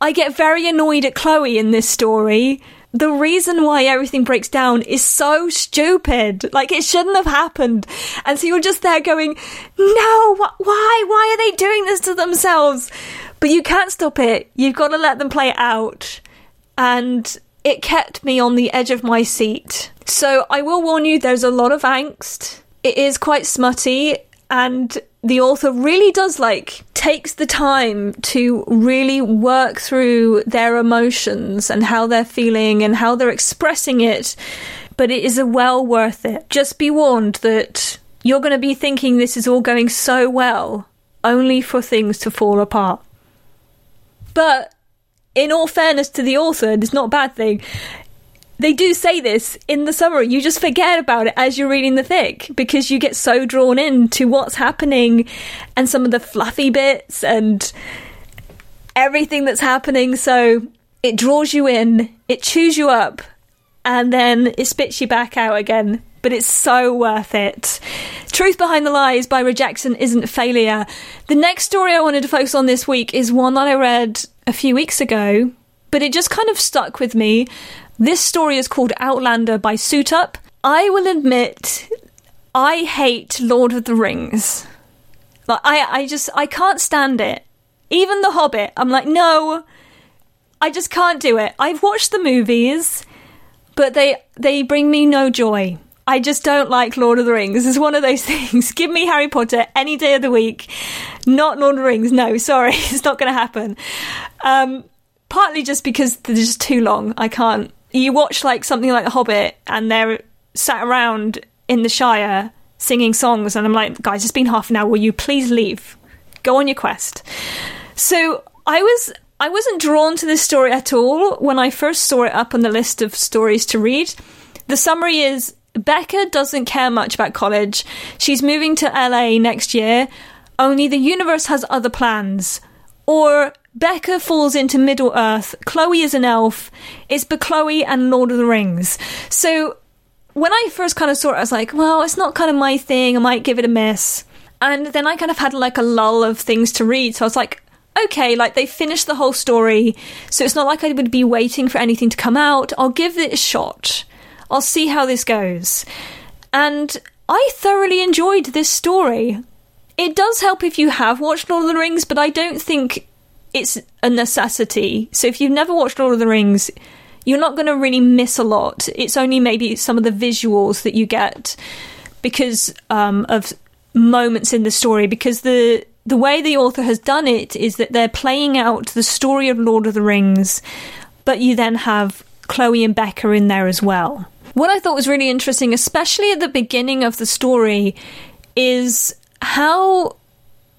I get very annoyed at Chloe in this story. The reason why everything breaks down is so stupid. Like, it shouldn't have happened. And so you're just there going, no, wh- why? Why are they doing this to themselves? But you can't stop it. You've got to let them play it out. And it kept me on the edge of my seat. So I will warn you, there's a lot of angst. It is quite smutty, and the author really does like takes the time to really work through their emotions and how they're feeling and how they're expressing it. But it is a well worth it. Just be warned that you're going to be thinking this is all going so well, only for things to fall apart. But in all fairness to the author, it's not a bad thing. They do say this in the summary. You just forget about it as you're reading the fic because you get so drawn in to what's happening and some of the fluffy bits and everything that's happening. So it draws you in, it chews you up, and then it spits you back out again. But it's so worth it. Truth Behind the Lies by Rejection isn't failure. The next story I wanted to focus on this week is one that I read a few weeks ago, but it just kind of stuck with me. This story is called Outlander by Suit Up. I will admit, I hate Lord of the Rings. Like I, I just I can't stand it. Even The Hobbit, I'm like, no, I just can't do it. I've watched the movies, but they they bring me no joy. I just don't like Lord of the Rings. It's one of those things. Give me Harry Potter any day of the week. Not Lord of the Rings. No, sorry, it's not going to happen. Um, partly just because they're just too long. I can't. You watch like something like The Hobbit, and they're sat around in the Shire singing songs, and I'm like, guys, it's been half an hour. Will you please leave? Go on your quest. So I was I wasn't drawn to this story at all when I first saw it up on the list of stories to read. The summary is Beca doesn't care much about college. She's moving to LA next year, only the universe has other plans. Or Beca falls into Middle Earth. Chloe is an elf. It's but Chloe and Lord of the Rings. So when I first kind of saw it, I was like, well, it's not kind of my thing. I might give it a miss. And then I kind of had like a lull of things to read. So I was like, okay, like they finished the whole story. So it's not like I would be waiting for anything to come out. I'll give it a shot. I'll see how this goes. And I thoroughly enjoyed this story. It does help if you have watched Lord of the Rings, but I don't think it's a necessity. So if you've never watched Lord of the Rings, you're not going to really miss a lot. It's only maybe some of the visuals that you get because um, of moments in the story. Because the the way the author has done it is that they're playing out the story of Lord of the Rings, but you then have Chloe and Beca in there as well. What I thought was really interesting, especially at the beginning of the story, is how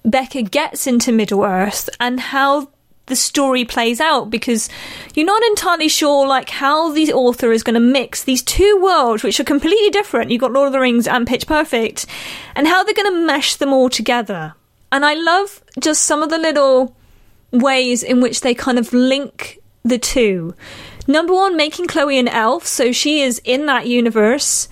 Beca gets into Middle Earth and how the story plays out because you're not entirely sure like how the author is going to mix these two worlds which are completely different. You've got lord of the rings and pitch perfect and how they're going to mesh them all together. And i love just some of the little ways in which they kind of link the two. Number one making chloe an elf so she is in that universe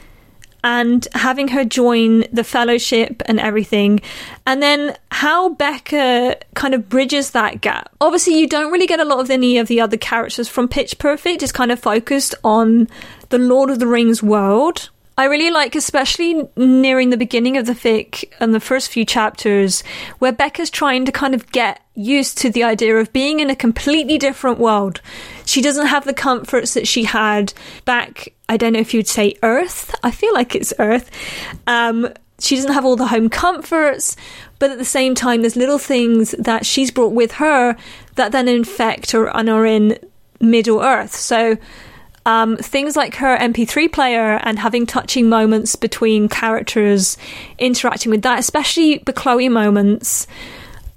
and having her join the fellowship and everything. And then how Beca kind of bridges that gap. Obviously, you don't really get a lot of any of the other characters from Pitch Perfect. It's kind of focused on the Lord of the Rings world. I really like, especially nearing the beginning of the fic and the first few chapters, where Beca's trying to kind of get used to the idea of being in a completely different world. She doesn't have the comforts that she had back, I don't know if you'd say Earth. I feel like it's Earth. Um, she doesn't have all the home comforts, but at the same time, there's little things that she's brought with her that then infect her and are in Middle Earth. So, um, things like her MP3 player and having touching moments between characters interacting with that, especially the Chloe moments,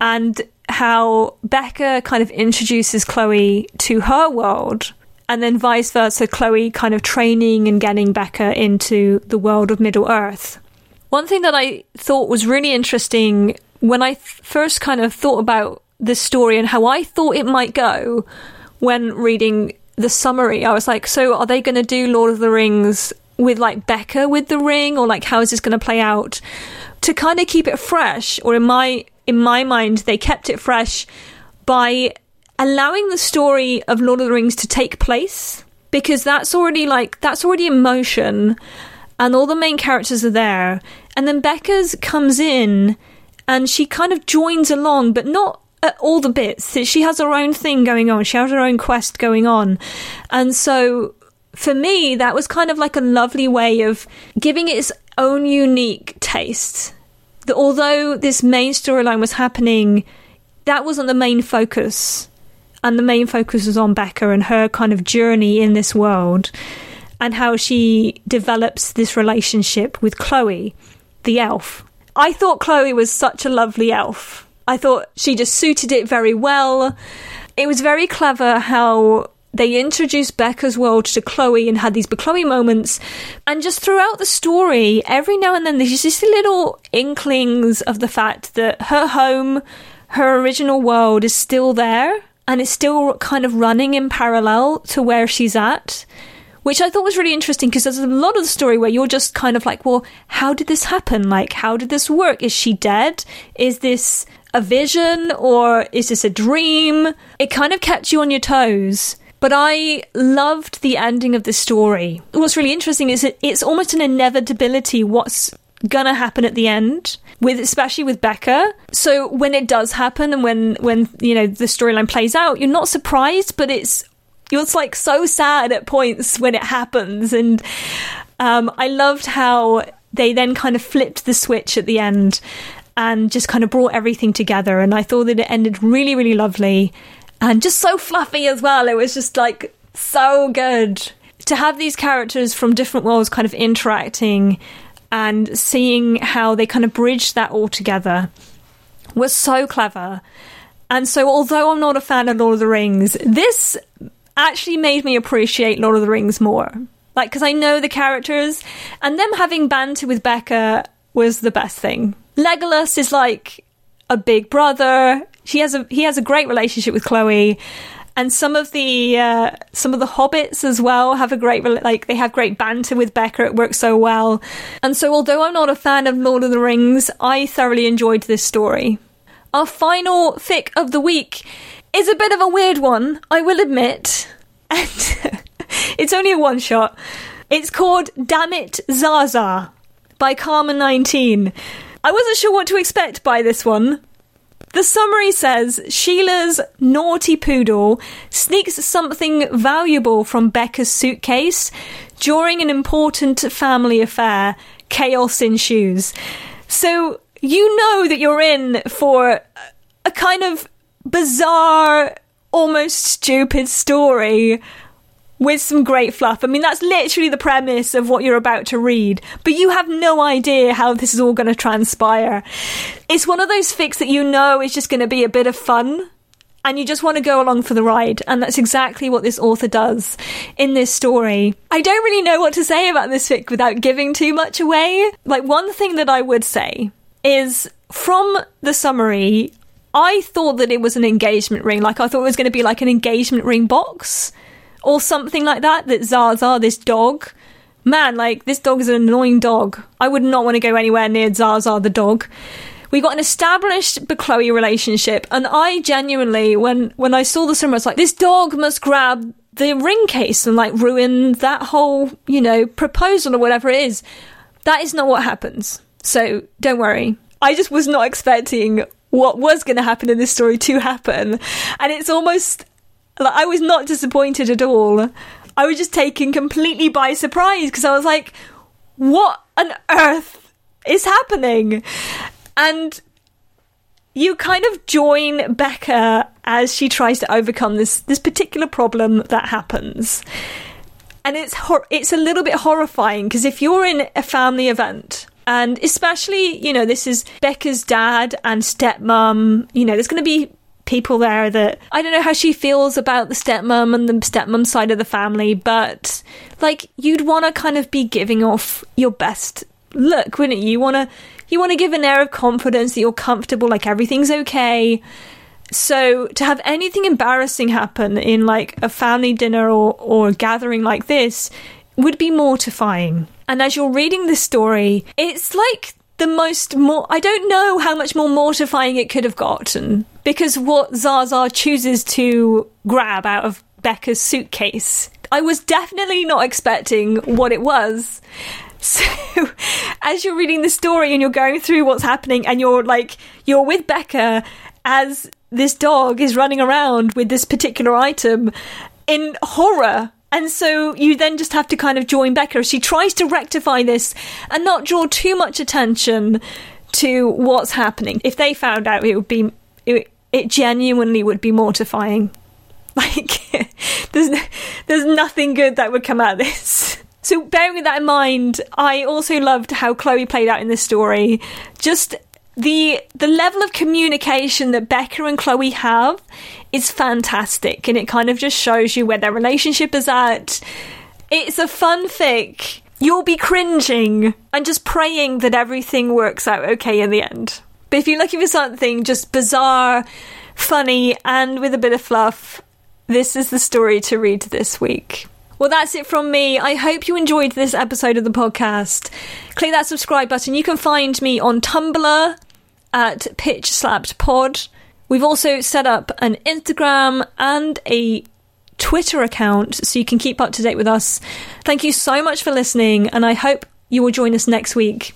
and how Beca kind of introduces Chloe to her world, and then vice versa, Chloe kind of training and getting Beca into the world of Middle Earth. One thing that I thought was really interesting when I th- first kind of thought about this story and how I thought it might go when reading the summary, I was like, so are they going to do Lord of the Rings with like Beca with the ring, or like how is this going to play out? To kind of keep it fresh, or in my in my mind, they kept it fresh by allowing the story of Lord of the Rings to take place. Because that's already like that's already in motion, and all the main characters are there, and then Beca's comes in and she kind of joins along, but not at all the bits. She has her own thing going on. She has her own quest going on. And so for me, that was kind of like a lovely way of giving it its own unique taste. That although this main storyline was happening, that wasn't the main focus. And the main focus was on Beca and her kind of journey in this world and how she develops this relationship with Chloe, the elf. I thought Chloe was such a lovely elf. I thought she just suited it very well. It was very clever how they introduced Beca's world to Chloe and had these Chloe moments. And just throughout the story, every now and then there's just little inklings of the fact that her home, her original world is still there and it's still kind of running in parallel to where she's at. Which I thought was really interesting because there's a lot of the story where you're just kind of like, well, how did this happen? Like, how did this work? Is she dead? Is this a vision or is this a dream? It kind of kept you on your toes. But I loved the ending of the story. What's really interesting is that it's almost an inevitability what's gonna happen at the end with especially with Beca. So when it does happen and when when you know the storyline plays out, you're not surprised, but it's it's like so sad at points when it happens and um, I loved how they then kind of flipped the switch at the end and just kind of brought everything together and I thought that it ended really really lovely and just so fluffy as well. It was just like so good to have these characters from different worlds kind of interacting and seeing how they kind of bridge that all together was so clever. And so, although I'm not a fan of Lord of the Rings, this actually made me appreciate Lord of the Rings more. Like, because I know the characters, and them having banter with Beca was the best thing. Legolas is like a big brother. He has a he has a great relationship with Chloe, and some of the uh, some of the hobbits as well have a great like they have great banter with Beca. It works so well, and so although I'm not a fan of Lord of the Rings, I thoroughly enjoyed this story. Our final fic of the week is a bit of a weird one, I will admit, and it's only a one shot. It's called Damn It Zaza by Karma19. I wasn't sure what to expect by this one, the summary says Sheila's naughty poodle sneaks something valuable from Beca's suitcase during an important family affair. Chaos ensues. So you know that you're in for a kind of bizarre, almost stupid story with some great fluff. I mean, that's literally the premise of what you're about to read, but you have no idea how this is all going to transpire. It's one of those fics that you know is just going to be a bit of fun. And you just want to go along for the ride. And that's exactly what this author does in this story. I don't really know what to say about this fic without giving too much away. Like, one thing that I would say is from the summary, I thought that it was an engagement ring. Like, I thought it was going to be like an engagement ring box or something like that. That Zaza, this dog, man, like this dog is an annoying dog. I would not want to go anywhere near Zaza the dog. We got an established Chloe relationship, and I genuinely, when when I saw the summer, I was like, this dog must grab the ring case and like ruin that whole, you know, proposal or whatever it is. That is not what happens. So don't worry. I just was not expecting what was going to happen in this story to happen, and it's almost like, I was not disappointed at all. I was just taken completely by surprise because I was like, what on earth is happening? And you kind of join Beca as she tries to overcome this this particular problem that happens. And it's hor- it's a little bit horrifying because if you're in a family event and especially, you know, this is Beca's dad and stepmom, you know, there's going to be people there that I don't know how she feels about the stepmom and the stepmom side of the family, but like you'd want to kind of be giving off your best look, wouldn't you? You want to you want to give an air of confidence that you're comfortable, like everything's okay. So to have anything embarrassing happen in like a family dinner or or a gathering like this would be mortifying. And as you're reading this story, it's like the most more I don't know how much more mortifying it could have gotten because what Zaza chooses to grab out of Beca's suitcase I was definitely not expecting what it was. So, as you're reading the story and you're going through what's happening, and you're like, you're with Becca as this dog is running around with this particular item in horror and so you then just have to kind of join Beca. She tries to rectify this and not draw too much attention to what's happening. If they found out, it would be it, it genuinely would be mortifying. Like there's there's nothing good that would come out of this. So bearing that in mind, I also loved how Chloe played out in this story. Just the the level of communication that Beca and Chloe have is fantastic, and it kind of just shows you where their relationship is at. It's a fun fic. You'll be cringing and just praying that everything works out okay in the end. But if you're looking for something just bizarre, funny, and with a bit of fluff, this is the story to read this week. Well, that's it from me. I hope you enjoyed this episode of the podcast. Click that subscribe button. You can find me on Tumblr at Pitch Slapped Pod. We've also set up an Instagram and a Twitter account so you can keep up to date with us. Thank you so much for listening, and I hope you will join us next week.